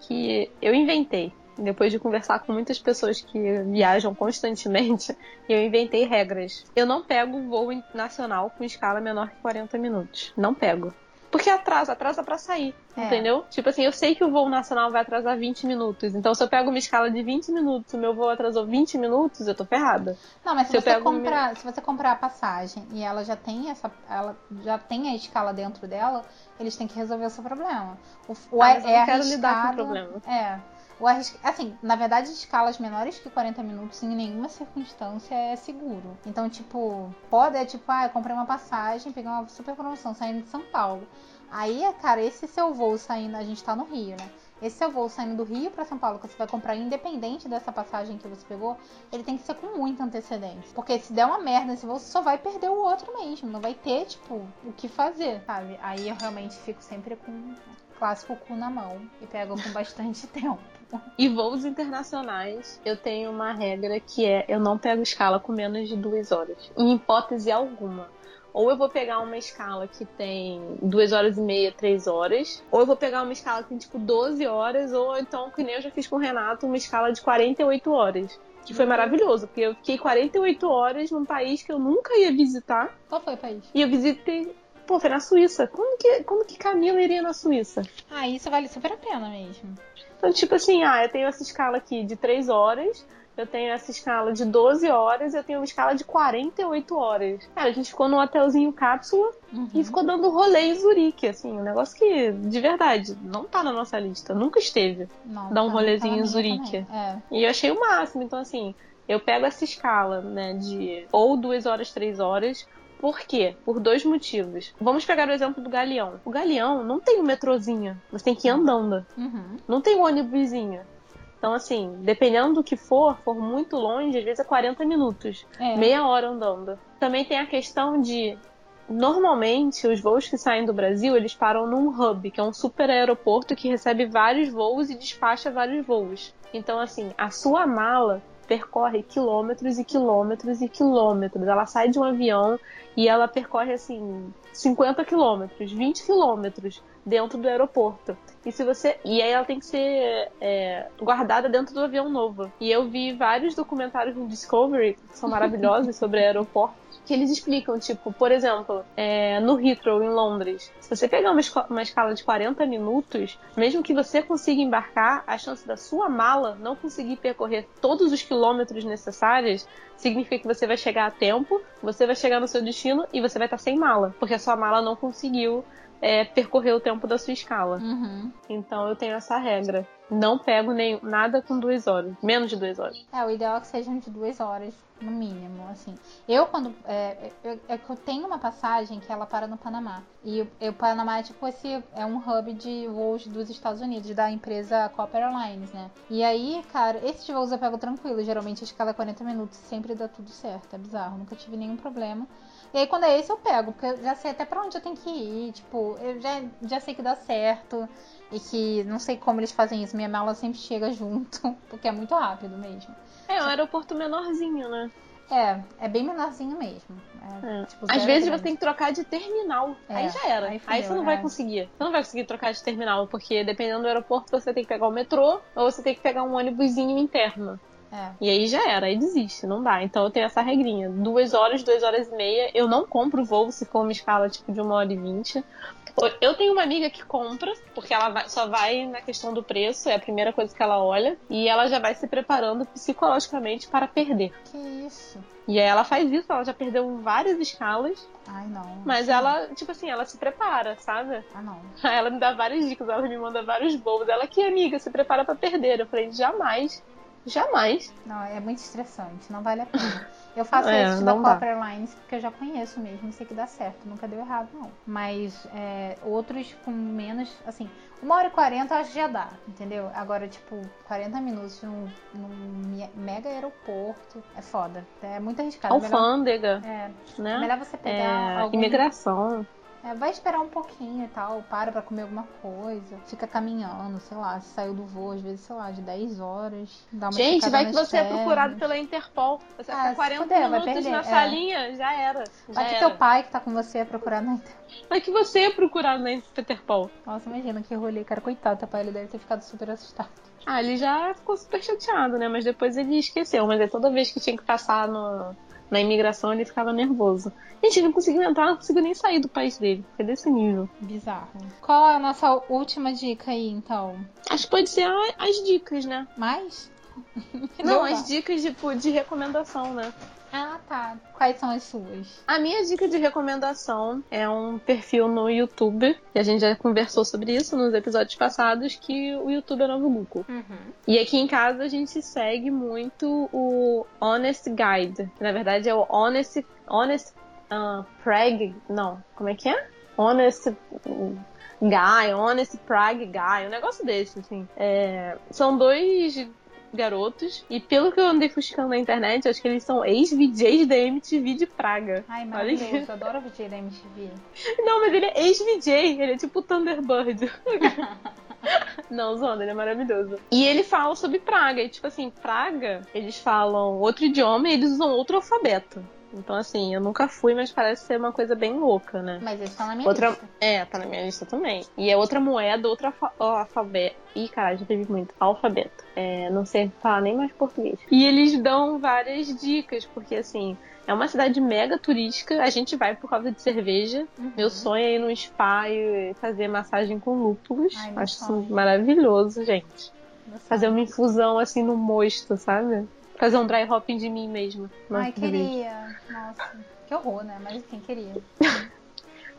que eu inventei depois de conversar com muitas pessoas que viajam constantemente, eu inventei regras. Eu não pego voo nacional com escala menor que 40 minutos. Não pego. Porque atrasa, atrasa para sair, é. entendeu? Tipo assim, eu sei que o voo nacional vai atrasar 20 minutos. Então, se eu pego uma escala de 20 minutos, o meu voo atrasou 20 minutos, eu tô ferrada. Não, mas se, se você comprar, se você comprar a passagem e ela já tem essa, ela já tem a escala dentro dela, eles têm que resolver o seu problema. O, o ah, é, eu não quero lidar com o problema. É. O Assim, na verdade, escalas menores que 40 minutos em nenhuma circunstância é seguro. Então, tipo, pode é tipo, ah, eu comprei uma passagem, peguei uma super promoção saindo de São Paulo. Aí, cara, esse seu voo saindo, a gente tá no Rio, né? Esse seu voo saindo do Rio para São Paulo, que você vai comprar independente dessa passagem que você pegou, ele tem que ser com muita antecedência. Porque se der uma merda nesse voo, você só vai perder o outro mesmo. Não vai ter, tipo, o que fazer, sabe? Aí eu realmente fico sempre com o clássico cu na mão e pego com bastante tempo. E voos internacionais, eu tenho uma regra que é eu não pego escala com menos de duas horas. Em hipótese alguma. Ou eu vou pegar uma escala que tem duas horas e meia, três horas. Ou eu vou pegar uma escala que tem tipo 12 horas. Ou então, que nem eu já fiz com o Renato, uma escala de 48 horas. Que foi maravilhoso, porque eu fiquei 48 horas num país que eu nunca ia visitar. Qual foi o país? E eu visitei Pô, foi na Suíça. Como que, como que Camila iria na Suíça? Ah, isso vale super a pena mesmo. Então, tipo assim, ah, eu tenho essa escala aqui de 3 horas, eu tenho essa escala de 12 horas, eu tenho uma escala de 48 horas. Cara, a gente ficou num hotelzinho cápsula uhum. e ficou dando rolê em Zurique, assim, um negócio que, de verdade, não tá na nossa lista, nunca esteve. Não, dar um tá, rolezinho tá em Zurique. É. E eu achei o máximo, então assim, eu pego essa escala, né, de ou 2 horas, 3 horas, por quê? Por dois motivos. Vamos pegar o exemplo do Galeão. O Galeão não tem um metrozinho. Você tem que ir andando. Uhum. Não tem um ônibusinho. Então, assim, dependendo do que for, for muito longe, às vezes é 40 minutos. É. Meia hora andando. Também tem a questão de. Normalmente, os voos que saem do Brasil, eles param num hub, que é um super aeroporto que recebe vários voos e despacha vários voos. Então, assim, a sua mala percorre quilômetros e quilômetros e quilômetros. Ela sai de um avião e ela percorre assim 50 quilômetros, 20 quilômetros dentro do aeroporto. E se você. E aí ela tem que ser é, guardada dentro do avião novo. E eu vi vários documentários no Discovery que são maravilhosos sobre aeroporto que eles explicam, tipo, por exemplo, é, no Heathrow, em Londres, se você pegar uma, uma, escala de 40 minutos, mesmo que você consiga embarcar, a chance da sua mala não conseguir percorrer todos os quilômetros necessários significa que você vai chegar a tempo, você vai chegar no seu destino e você vai estar sem mala, porque a sua mala não conseguiu é, percorrer o tempo da sua escala. Uhum. Então eu tenho essa regra. Não pego nem, nada com duas horas. Menos de duas horas. É, o ideal é que sejam de duas horas, no mínimo, assim. Eu, quando. É, eu, é que eu tenho uma passagem que ela para no Panamá. E o Panamá é tipo esse. É um hub de voos dos Estados Unidos, da empresa Copper Airlines, né? E aí, cara, esses voos eu pego tranquilo. Geralmente a escala é 40 minutos sempre dá tudo certo. É bizarro. Nunca tive nenhum problema. E aí quando é esse eu pego, porque eu já sei até pra onde eu tenho que ir, tipo, eu já, já sei que dá certo. E que não sei como eles fazem isso, minha mala sempre chega junto, porque é muito rápido mesmo. É, um aeroporto menorzinho, né? É, é bem menorzinho mesmo. É, é. Tipo, Às vezes grande. você tem que trocar de terminal. É, aí já era. Aí, fudeu, aí você não vai é. conseguir. Você não vai conseguir trocar de terminal, porque dependendo do aeroporto você tem que pegar o metrô ou você tem que pegar um ônibusinho interno. É. E aí já era, aí desiste, não dá. Então eu tenho essa regrinha. Duas horas, duas horas e meia. Eu não compro voo se for uma escala tipo de uma hora e vinte. Eu tenho uma amiga que compra, porque ela vai, só vai na questão do preço, é a primeira coisa que ela olha, e ela já vai se preparando psicologicamente para perder. Que isso? E aí ela faz isso, ela já perdeu várias escalas. Ai, não. Mas ela, tipo assim, ela se prepara, sabe? Ah, não. Aí ela me dá várias dicas, ela me manda vários voos. Ela que amiga, se prepara para perder. Eu falei, jamais Jamais. Não, é muito estressante, não vale a pena. Eu faço é, isso da Copper Airlines porque eu já conheço mesmo, sei que dá certo, nunca deu errado não. Mas é, outros com menos, assim, uma hora e quarenta eu acho que já dá, entendeu? Agora, tipo, 40 minutos num, num mega aeroporto é foda, é muito arriscado. Alfândega. É, né? melhor você pegar é, algum... Imigração. É, vai esperar um pouquinho e tal, para pra comer alguma coisa, fica caminhando, sei lá, se saiu do voo, às vezes, sei lá, de 10 horas. Dá uma Gente, vai que você é procurado pela Interpol. Você ah, fica 40 puder, minutos na é. salinha, já era. Já vai que era. teu pai que tá com você é procurado na Interpol. Vai que você é procurado na Interpol. Nossa, imagina que rolê, cara, coitado, teu pai, ele deve ter ficado super assustado. Ah, ele já ficou super chateado, né? Mas depois ele esqueceu. Mas é toda vez que tinha que passar no na imigração ele ficava nervoso. Gente, ele não conseguiu entrar, não conseguiu nem sair do país dele. Foi desse nível. Bizarro. Qual é a nossa última dica aí, então? Acho que pode ser as dicas, né? Mais? Não, as dicas tipo, de recomendação, né? Ah, tá. Quais são as suas? A minha dica de recomendação é um perfil no YouTube, e a gente já conversou sobre isso nos episódios passados, que o YouTube é novo Google. Uhum. E aqui em casa a gente segue muito o Honest Guide, que na verdade é o Honest, Honest uh, Prag, não, como é que é? Honest Guy, Honest Prague Guy, um negócio desse, assim. É, são dois garotos. E pelo que eu andei fuscando na internet, acho que eles são ex-VJs da MTV de Praga. Ai, maravilhoso. Eu adoro VJ da MTV. Não, mas ele é ex-VJ. Ele é tipo Thunderbird. Não, Zona, ele é maravilhoso. E ele fala sobre Praga. E, tipo assim, Praga, eles falam outro idioma e eles usam outro alfabeto. Então, assim, eu nunca fui, mas parece ser uma coisa bem louca, né? Mas isso tá na minha outra... lista. É, tá na minha lista também. E é outra moeda, outra alfabeto. Ih, caralho, já teve muito. Alfabeto. É, não sei falar nem mais português. E eles dão várias dicas, porque, assim, é uma cidade mega turística. A gente vai por causa de cerveja. Uhum. Meu sonho é ir no spa e fazer massagem com lúpulos. Ai, Acho isso maravilhoso, gente. Fazer uma infusão assim no mosto, sabe? Fazer um dry hopping de mim mesma. Ai, queria. Nossa, que horror, né? Mas enfim, queria.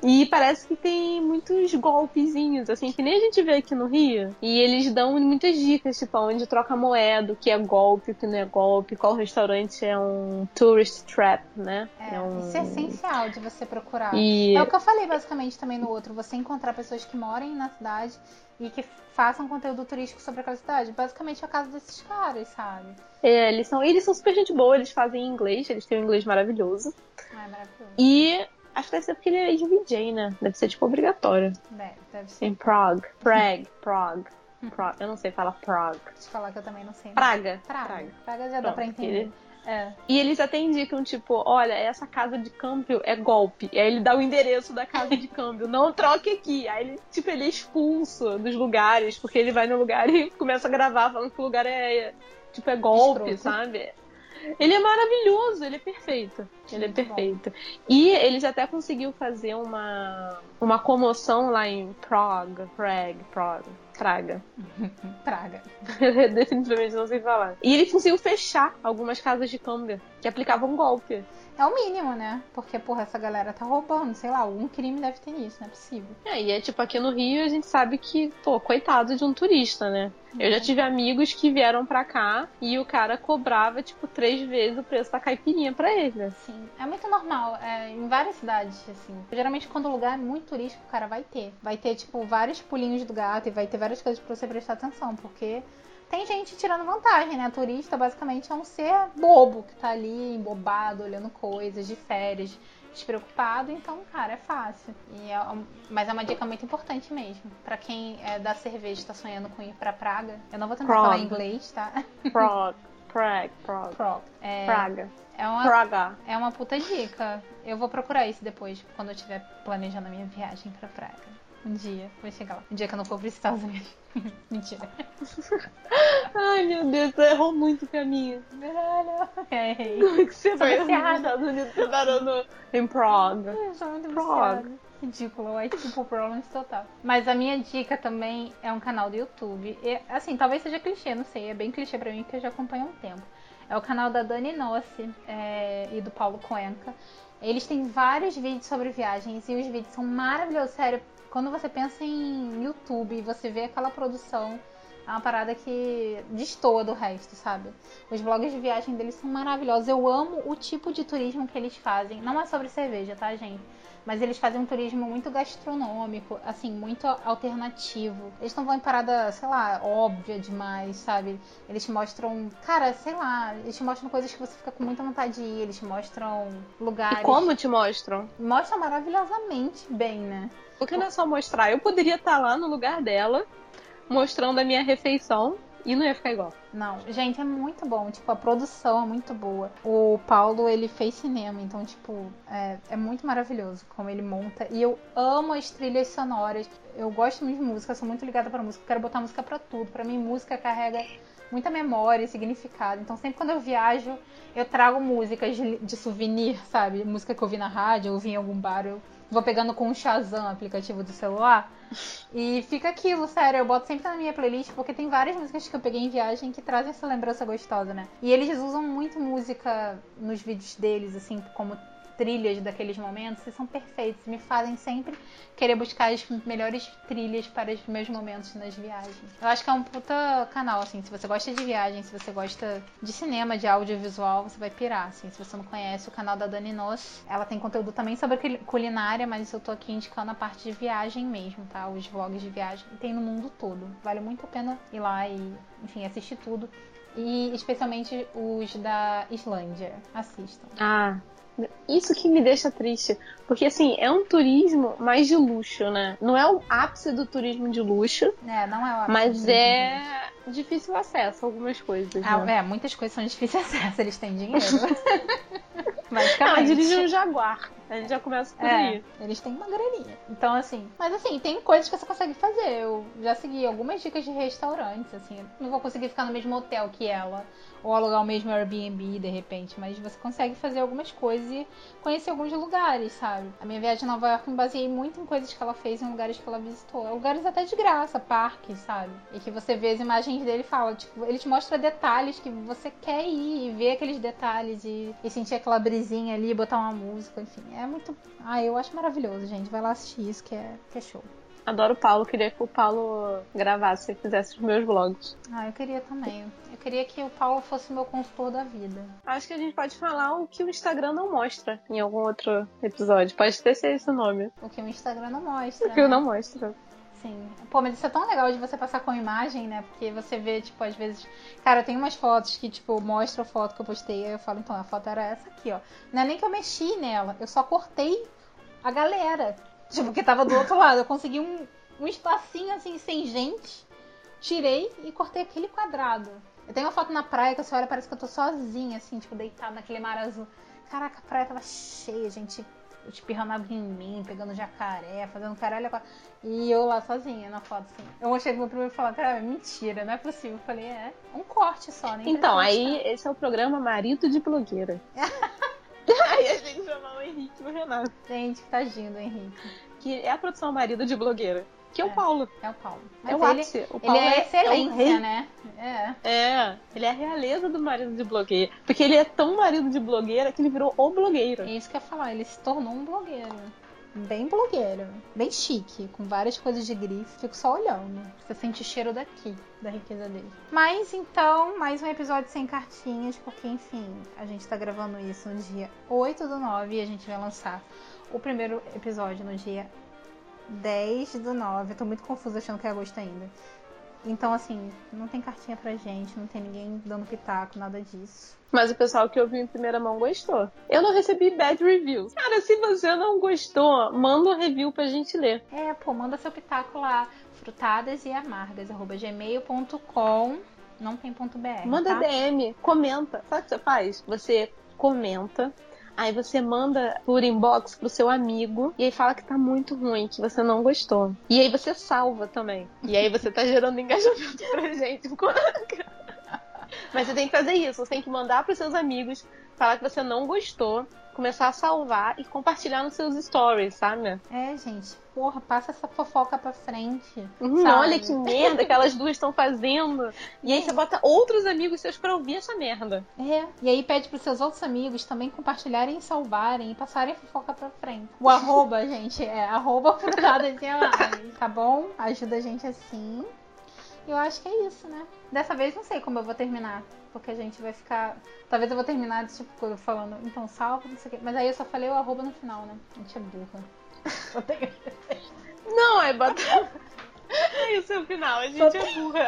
E parece que tem muitos golpezinhos, assim, que nem a gente vê aqui no Rio. E eles dão muitas dicas, tipo, onde troca moeda, o que é golpe, o que não é golpe, qual restaurante é um tourist trap, né? É, é um... isso é essencial de você procurar. E... É o que eu falei basicamente também no outro, você encontrar pessoas que morem na cidade e que façam conteúdo turístico sobre aquela cidade. Basicamente é a casa desses caras, sabe? É, eles são, eles são super gente boa, eles fazem inglês, eles têm um inglês maravilhoso. Ah, é maravilhoso. E acho que deve ser porque ele é de VJ, né? Deve ser tipo obrigatório. Deve, deve ser. Em Prague. Prague, Prague. Pro- eu não sei falar Prague. Deixa eu falar que eu também não sei. Praga. Praga. Praga já dá Pronto, pra entender. ele- É. E eles até indicam, tipo, olha, essa casa de câmbio é golpe. E aí ele dá o endereço da casa de câmbio. Não troque aqui. Aí ele, tipo, ele é expulso dos lugares, porque ele vai no lugar e começa a gravar falando que o lugar é, tipo, é golpe, sabe? Ele é maravilhoso, ele é perfeito. Ele é perfeito. E eles até conseguiu fazer uma, uma comoção lá em Prague, Prague, Prague, Praga. Praga. Eu definitivamente não sei falar. E ele conseguiu fechar algumas casas de câmbio que aplicavam golpe. É o mínimo, né? Porque, porra, essa galera tá roubando, sei lá, algum crime deve ter nisso, não é possível. É, e é tipo, aqui no Rio a gente sabe que, pô, coitado de um turista, né? Eu já tive amigos que vieram pra cá e o cara cobrava, tipo, três vezes o preço da caipirinha pra ele. Sim, é muito normal, é, em várias cidades, assim. Geralmente, quando o lugar é muito turístico, o cara vai ter. Vai ter, tipo, vários pulinhos do gato e vai ter várias coisas pra você prestar atenção, porque tem gente tirando vantagem, né? Turista, basicamente, é um ser bobo que tá ali, embobado, olhando coisas de férias, despreocupado. Então, cara, é fácil. E é mas é uma dica muito importante mesmo. Pra quem é da cerveja e tá sonhando com ir pra Praga. Eu não vou tentar Praga. falar inglês, tá? Prague, Prague, Prague, Praga. É, Praga, é uma Praga. é uma puta dica. Eu vou procurar isso depois, quando eu estiver planejando a minha viagem pra Praga. Um dia, vou chegar lá. Um dia que eu não for pros Estados Unidos. Mentira. Ai, meu Deus, você errou muito o caminho. É, Como é que você vai viciada. Estados Unidos você parou no, em Prague? eu sou muito viciada. Ridículo, white people problems total. Mas a minha dica também é um canal do YouTube. E, assim, talvez seja clichê, não sei. É bem clichê pra mim, porque eu já acompanho há um tempo. É o canal da Dani Nossi é, e do Paulo Cuenca. Eles têm vários vídeos sobre viagens e os vídeos são maravilhosos, sério. Quando você pensa em YouTube você vê aquela produção, é uma parada que destoa do resto, sabe? Os blogs de viagem deles são maravilhosos. Eu amo o tipo de turismo que eles fazem. Não é sobre cerveja, tá, gente? Mas eles fazem um turismo muito gastronômico, assim, muito alternativo. Eles não vão em parada, sei lá, óbvia demais, sabe? Eles te mostram, cara, sei lá, eles te mostram coisas que você fica com muita vontade de ir, eles te mostram lugares. E como te mostram? Mostram maravilhosamente bem, né? Porque não é só mostrar. Eu poderia estar lá no lugar dela, mostrando a minha refeição, e não ia ficar igual. Não, gente, é muito bom. Tipo, a produção é muito boa. O Paulo, ele fez cinema, então, tipo, é, é muito maravilhoso como ele monta. E eu amo as trilhas sonoras. Eu gosto muito de música, sou muito ligada pra música. Quero botar música pra tudo. Pra mim, música carrega muita memória e significado. Então, sempre quando eu viajo, eu trago músicas de, de souvenir, sabe? Música que eu vi na rádio, eu vi em algum bar, eu vou pegando com o Shazam, aplicativo do celular. E fica aquilo, sério, eu boto sempre na minha playlist, porque tem várias músicas que eu peguei em viagem que trazem essa lembrança gostosa, né? E eles usam muito música nos vídeos deles, assim, como trilhas daqueles momentos, e são perfeitos. Me fazem sempre querer buscar as melhores trilhas para os meus momentos nas viagens. Eu acho que é um puta canal, assim, se você gosta de viagem, se você gosta de cinema, de audiovisual, você vai pirar, assim. Se você não conhece o canal da Dani Nos, ela tem conteúdo também sobre cul- culinária, mas eu tô aqui indicando a parte de viagem mesmo, tá? Os vlogs de viagem. Tem no mundo todo. Vale muito a pena ir lá e, enfim, assistir tudo. E especialmente os da Islândia. Assistam. Ah, isso que me deixa triste. Porque, assim, é um turismo mais de luxo, né? Não é o ápice do turismo de luxo, É, não é o mas ápice é difícil acesso a algumas coisas. Ah, né? é, muitas coisas são difíceis acesso, eles têm dinheiro. Ah, Basicamente. dirigir um Jaguar. A gente já começa por É, aí. eles têm uma graninha. Então, assim. Mas, assim, tem coisas que você consegue fazer. Eu já segui algumas dicas de restaurantes, assim. Não vou conseguir ficar no mesmo hotel que ela. Ou alugar o mesmo Airbnb, de repente. Mas você consegue fazer algumas coisas e conhecer alguns lugares, sabe? A minha viagem a Nova York me baseei muito em coisas que ela fez em lugares que ela visitou. Lugares até de graça, parques, sabe? E que você vê as imagens dele e fala, tipo, ele te mostra detalhes que você quer ir e ver aqueles detalhes e, e sentir aquela brisinha ali, botar uma música, enfim. É muito. Ah, eu acho maravilhoso, gente. Vai lá assistir isso que é, que é show. Adoro o Paulo, queria que o Paulo gravasse e fizesse os meus vlogs. Ah, eu queria também. Eu queria que o Paulo fosse meu consultor da vida. Acho que a gente pode falar o que o Instagram não mostra em algum outro episódio. Pode ter ser esse o nome. O que o Instagram não mostra. O que eu né? não mostra. Sim. Pô, mas isso é tão legal de você passar com imagem, né? Porque você vê, tipo, às vezes. Cara, tenho umas fotos que, tipo, mostra a foto que eu postei. Aí eu falo, então, a foto era essa aqui, ó. Não é nem que eu mexi nela, eu só cortei a galera. Tipo, que tava do outro lado. Eu consegui um, um espacinho assim, sem gente. tirei e cortei aquele quadrado. Eu tenho uma foto na praia que a senhora parece que eu tô sozinha, assim, tipo, deitada naquele mar azul. Caraca, a praia tava cheia, gente espirrando água em mim, pegando jacaré, fazendo caralho. E eu lá sozinha na foto, assim. Eu mostrei pro meu primo e falei, cara, mentira, não é possível. Eu falei, é, um corte só, né? Então, aí esse é o programa Marido de Blogueira. aí a gente chamar o Henrique e o Renato. Gente, tadinho do Henrique. Que é a produção Marido de Blogueira. Que é, é, o Paulo. É o Paulo. Mas é o ele, ápice. O Paulo ele é, é excelência, é né? É. É. Ele é a realeza do marido de blogueira. Porque ele é tão marido de blogueira que ele virou o blogueiro. É isso que eu ia falar. Ele se tornou um blogueiro. Bem blogueiro. Bem chique. Com várias coisas de grife. Fico só olhando. Você sente o cheiro daqui. Da riqueza dele. Mas então, mais um episódio sem cartinhas. Porque, enfim, a gente tá gravando isso no dia 8 do 9 e a gente vai lançar o primeiro episódio no dia 10 do 9. Eu tô muito confusa achando que é agosto ainda. Então, assim, não tem cartinha pra gente, não tem ninguém dando pitaco, nada disso. Mas o pessoal que ouviu em primeira mão gostou. Eu não recebi bad reviews. Cara, se você não gostou, manda um review pra gente ler. É, pô, manda seu pitaco lá. Frutadas e amargas, arroba gmail.com. Não tem ponto .br, Manda tá? DM, comenta. Sabe o que você faz? Você comenta Aí você manda por inbox pro seu amigo e aí fala que tá muito ruim, que você não gostou. E aí você salva também. E aí você tá gerando engajamento pra gente. Mas você tem que fazer isso, você tem que mandar pros seus amigos, falar que você não gostou, começar a salvar e compartilhar nos seus stories, sabe? É, gente, porra, passa essa fofoca pra frente. Uhum, olha que merda que elas duas estão fazendo. E aí você bota outros amigos seus pra ouvir essa merda. É, e aí pede pros seus outros amigos também compartilharem e salvarem e passarem a fofoca pra frente. O arroba, gente, é arroba frutada de tá bom? Ajuda a gente assim. Eu acho que é isso, né? Dessa vez não sei como eu vou terminar. Porque a gente vai ficar. Talvez eu vou terminar, tipo, falando, então salva, não sei o quê. Mas aí eu só falei o arroba no final, né? A gente é burra. Não, é bota. É isso é o final, a gente é burra.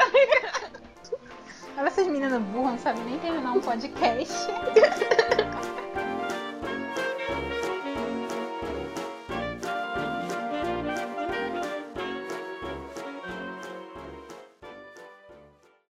Olha essas meninas burras, não sabem nem terminar um podcast.